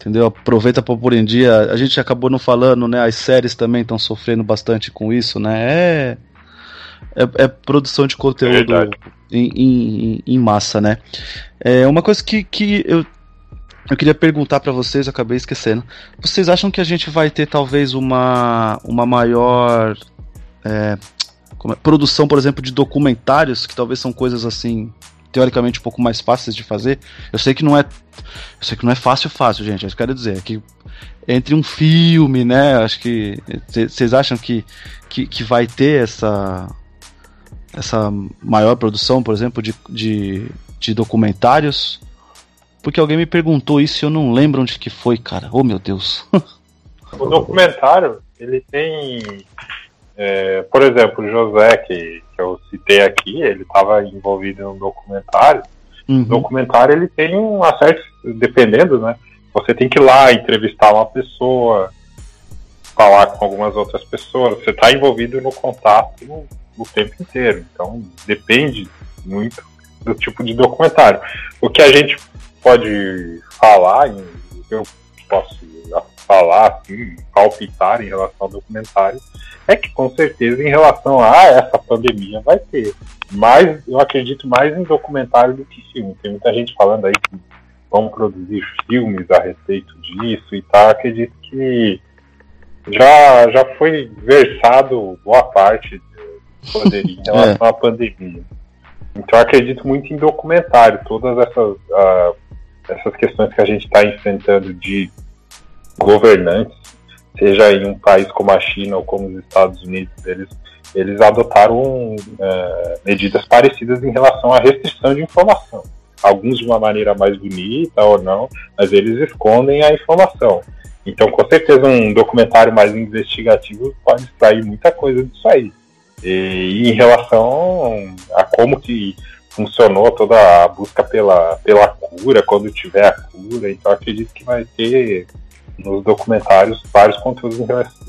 Entendeu? Aproveita para pôr em dia. A gente acabou não falando, né? As séries também estão sofrendo bastante com isso, né? É, é, é produção de conteúdo é em, em, em, massa, né? É uma coisa que, que eu, eu queria perguntar para vocês, acabei esquecendo. Vocês acham que a gente vai ter talvez uma, uma maior é, é, produção, por exemplo, de documentários, que talvez são coisas assim teoricamente um pouco mais fáceis de fazer. Eu sei que não é, eu sei que não é fácil, fácil, gente. É eu quero dizer é que entre um filme, né? Acho que vocês acham que, que, que vai ter essa essa maior produção, por exemplo, de, de, de documentários? Porque alguém me perguntou isso e eu não lembro onde que foi, cara. Oh, meu Deus. o documentário, ele tem é, por exemplo, o José, que, que eu citei aqui, ele estava envolvido em um documentário. Uhum. O documentário ele tem uma certa. Dependendo, né? Você tem que ir lá entrevistar uma pessoa, falar com algumas outras pessoas. Você está envolvido no contato o, o tempo inteiro. Então depende muito do tipo de documentário. O que a gente pode falar, eu posso falar, assim, palpitar em relação ao documentário, é que com certeza em relação a essa pandemia vai ter. Mas eu acredito mais em documentário do que filme. Tem muita gente falando aí que vão produzir filmes a respeito disso e tal. Acredito que já, já foi versado boa parte do em [laughs] relação é. à pandemia. Então acredito muito em documentário. Todas essas, uh, essas questões que a gente está enfrentando de governantes seja em um país como a China ou como os Estados Unidos, eles, eles adotaram é, medidas parecidas em relação à restrição de informação. Alguns de uma maneira mais bonita ou não, mas eles escondem a informação. Então, com certeza, um documentário mais investigativo pode extrair muita coisa disso aí. E, e em relação a como que funcionou toda a busca pela, pela cura, quando tiver a cura, então acredito que vai ter nos documentários vários conteúdos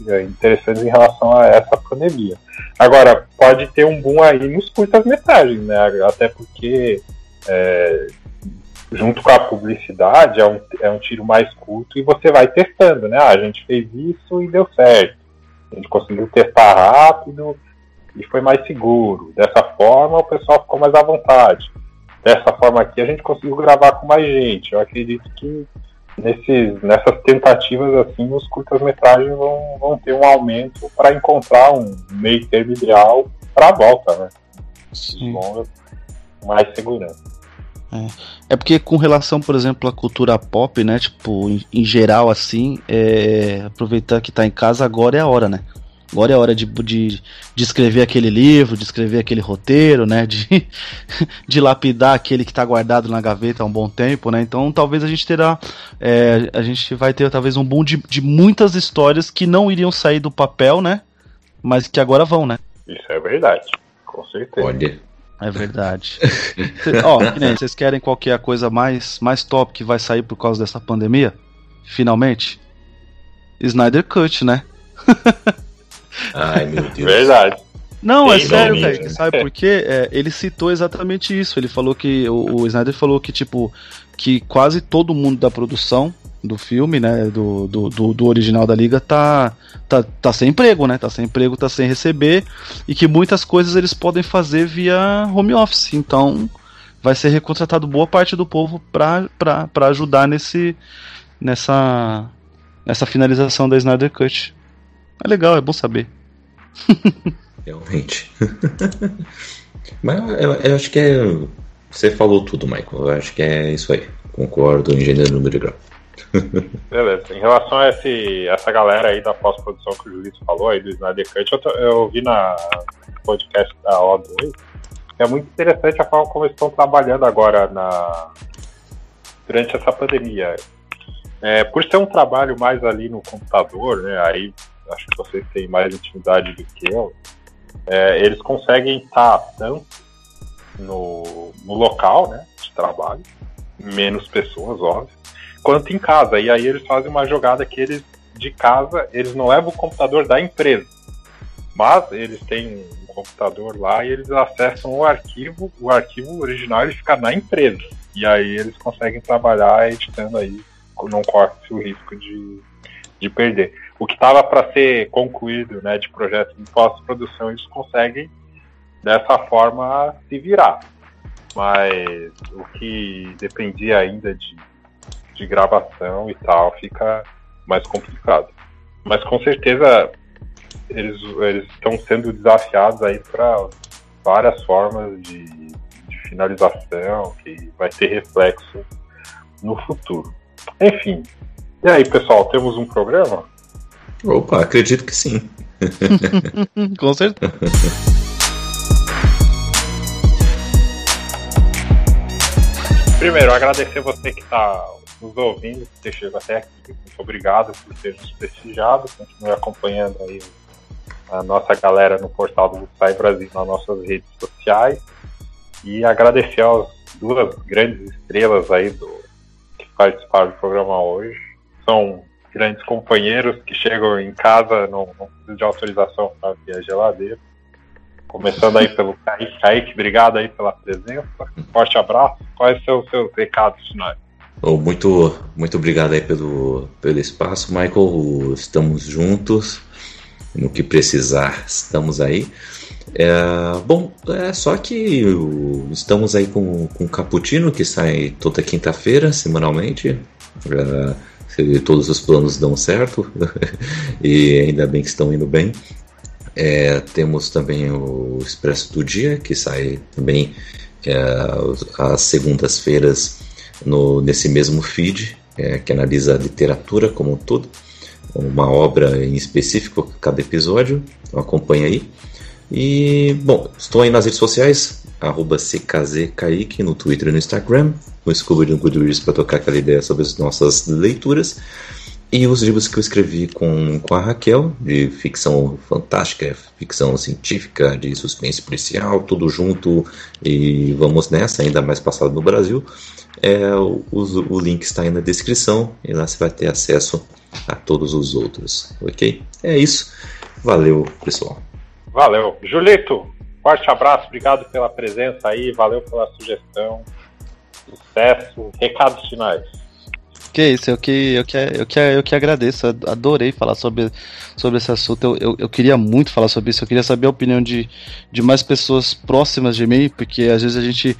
é, interessantes em relação a essa pandemia. Agora, pode ter um boom aí nos curtas-metragens, né? Até porque, é, junto com a publicidade, é um, é um tiro mais curto e você vai testando, né? Ah, a gente fez isso e deu certo. A gente conseguiu testar rápido e foi mais seguro. Dessa forma, o pessoal ficou mais à vontade. Dessa forma aqui, a gente conseguiu gravar com mais gente. Eu acredito que nesses, nessas tentativas assim, os curtas-metragens vão, vão ter um aumento para encontrar um meio termo ideal para a volta, né? Sim. mais segurança. É. é. porque com relação, por exemplo, à cultura pop, né? Tipo, em, em geral, assim, é, aproveitar que tá em casa agora é a hora, né? Agora é hora de, de, de escrever aquele livro, de escrever aquele roteiro, né? De, [laughs] de lapidar aquele que está guardado na gaveta há um bom tempo, né? Então talvez a gente terá. É, a gente vai ter talvez um boom de, de muitas histórias que não iriam sair do papel, né? Mas que agora vão, né? Isso é verdade. Com certeza. Olha. É verdade. [laughs] Ó, vocês querem qualquer coisa mais, mais top que vai sair por causa dessa pandemia? Finalmente? Snyder Cut, né? [laughs] Ai, meu Deus. Verdade. Não, é sério, velho. Sabe por quê? É, ele citou exatamente isso. Ele falou que. O, o Snyder falou que, tipo, que quase todo mundo da produção do filme, né? Do, do, do, do, original da Liga tá, tá, tá sem emprego, né? Tá sem emprego, tá sem receber. E que muitas coisas eles podem fazer via home office. Então vai ser recontratado boa parte do povo pra, pra, pra ajudar nesse. nessa. nessa finalização da Snyder Cut. É legal, é bom saber. [laughs] Realmente. [laughs] Mas eu, eu, acho que é. Você falou tudo, Michael. Eu acho que é isso aí. Concordo, engenheiro número de grau. [laughs] Beleza. Em relação a esse, essa galera aí da pós-produção que o Julito falou aí do Snyder Cut, eu, eu ouvi na podcast da O2. é muito interessante a forma como eles estão trabalhando agora na durante essa pandemia. É, por ser um trabalho mais ali no computador, né? Aí acho que vocês têm mais intimidade do que eu. É, eles conseguem estar tanto no, no local, né, de trabalho, menos pessoas, óbvio, quanto em casa. E aí eles fazem uma jogada que eles de casa eles não levam o computador da empresa, mas eles têm um computador lá e eles acessam o arquivo, o arquivo original ele fica na empresa. E aí eles conseguem trabalhar editando aí, não corre o risco de, de perder. O que estava para ser concluído né, de projeto de pós-produção, eles conseguem dessa forma se virar. Mas o que dependia ainda de, de gravação e tal fica mais complicado. Mas com certeza eles, eles estão sendo desafiados aí para várias formas de, de finalização que vai ter reflexo no futuro. Enfim. E aí, pessoal, temos um programa? Opa, acredito que sim. [laughs] Com certeza. Primeiro, agradecer você que está nos ouvindo, que chegado até aqui. Muito obrigado por ter nos prestigiado. Continue acompanhando aí a nossa galera no portal do Sai Brasil nas nossas redes sociais. E agradecer às duas grandes estrelas aí do que participaram do programa hoje. São grandes companheiros que chegam em casa, não, não precisam de autorização para abrir a geladeira. Começando aí pelo Kaique. Kaique, obrigado aí pela presença. Forte abraço. Quais são os seus recados finais? Oh, muito, muito obrigado aí pelo, pelo espaço, Michael. Estamos juntos. No que precisar, estamos aí. É, bom, é só que estamos aí com, com o Caputino, que sai toda quinta-feira, semanalmente. É, todos os planos dão certo, [laughs] e ainda bem que estão indo bem. É, temos também o Expresso do Dia, que sai também é, às segundas-feiras nesse mesmo feed, é, que analisa a literatura como um todo, uma obra em específico cada episódio, então acompanha aí. E, bom, estou aí nas redes sociais, arroba CKZKaique no Twitter e no Instagram, no Scooby no Goodreads para tocar aquela ideia sobre as nossas leituras. E os livros que eu escrevi com, com a Raquel, de ficção fantástica, ficção científica, de suspense policial, tudo junto e vamos nessa, ainda mais passado no Brasil. É, o, o link está aí na descrição e lá você vai ter acesso a todos os outros, ok? É isso. Valeu, pessoal. Valeu. Julito, forte abraço, obrigado pela presença aí, valeu pela sugestão. Sucesso. Recados finais. Que isso, eu que, eu que, eu que, eu que agradeço, adorei falar sobre, sobre esse assunto. Eu, eu, eu, queria muito falar sobre isso, eu queria saber a opinião de, de mais pessoas próximas de mim, porque às vezes a gente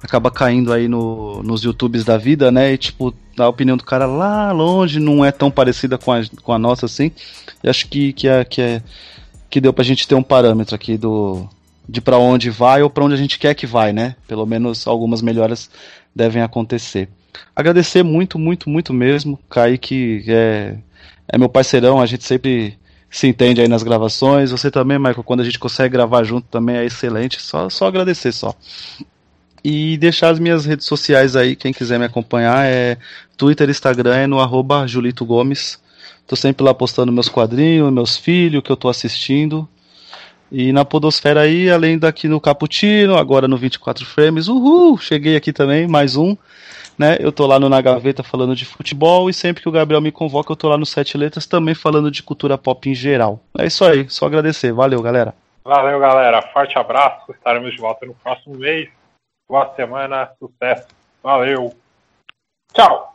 acaba caindo aí no, nos YouTubes da vida, né? E tipo, a opinião do cara lá longe não é tão parecida com a, com a nossa assim. E acho que, que, é, que, é, que deu pra gente ter um parâmetro aqui do de para onde vai ou para onde a gente quer que vai, né? Pelo menos algumas melhoras devem acontecer. Agradecer muito, muito, muito mesmo. Kaique é, é meu parceirão, a gente sempre se entende aí nas gravações. Você também, Michael, quando a gente consegue gravar junto também é excelente. Só, só agradecer só. E deixar as minhas redes sociais aí, quem quiser me acompanhar é Twitter, Instagram, é no arroba Julito Gomes. Tô sempre lá postando meus quadrinhos, meus filhos, que eu tô assistindo. E na Podosfera aí, além daqui no Caputino, agora no 24 Frames, uhul, cheguei aqui também, mais um. Né? Eu tô lá no Na Gaveta falando de futebol e sempre que o Gabriel me convoca, eu tô lá no Sete Letras também falando de cultura pop em geral. É isso aí, só agradecer. Valeu, galera. Valeu, galera. Forte abraço. Estaremos de volta no próximo mês. Boa semana, sucesso. Valeu. Tchau.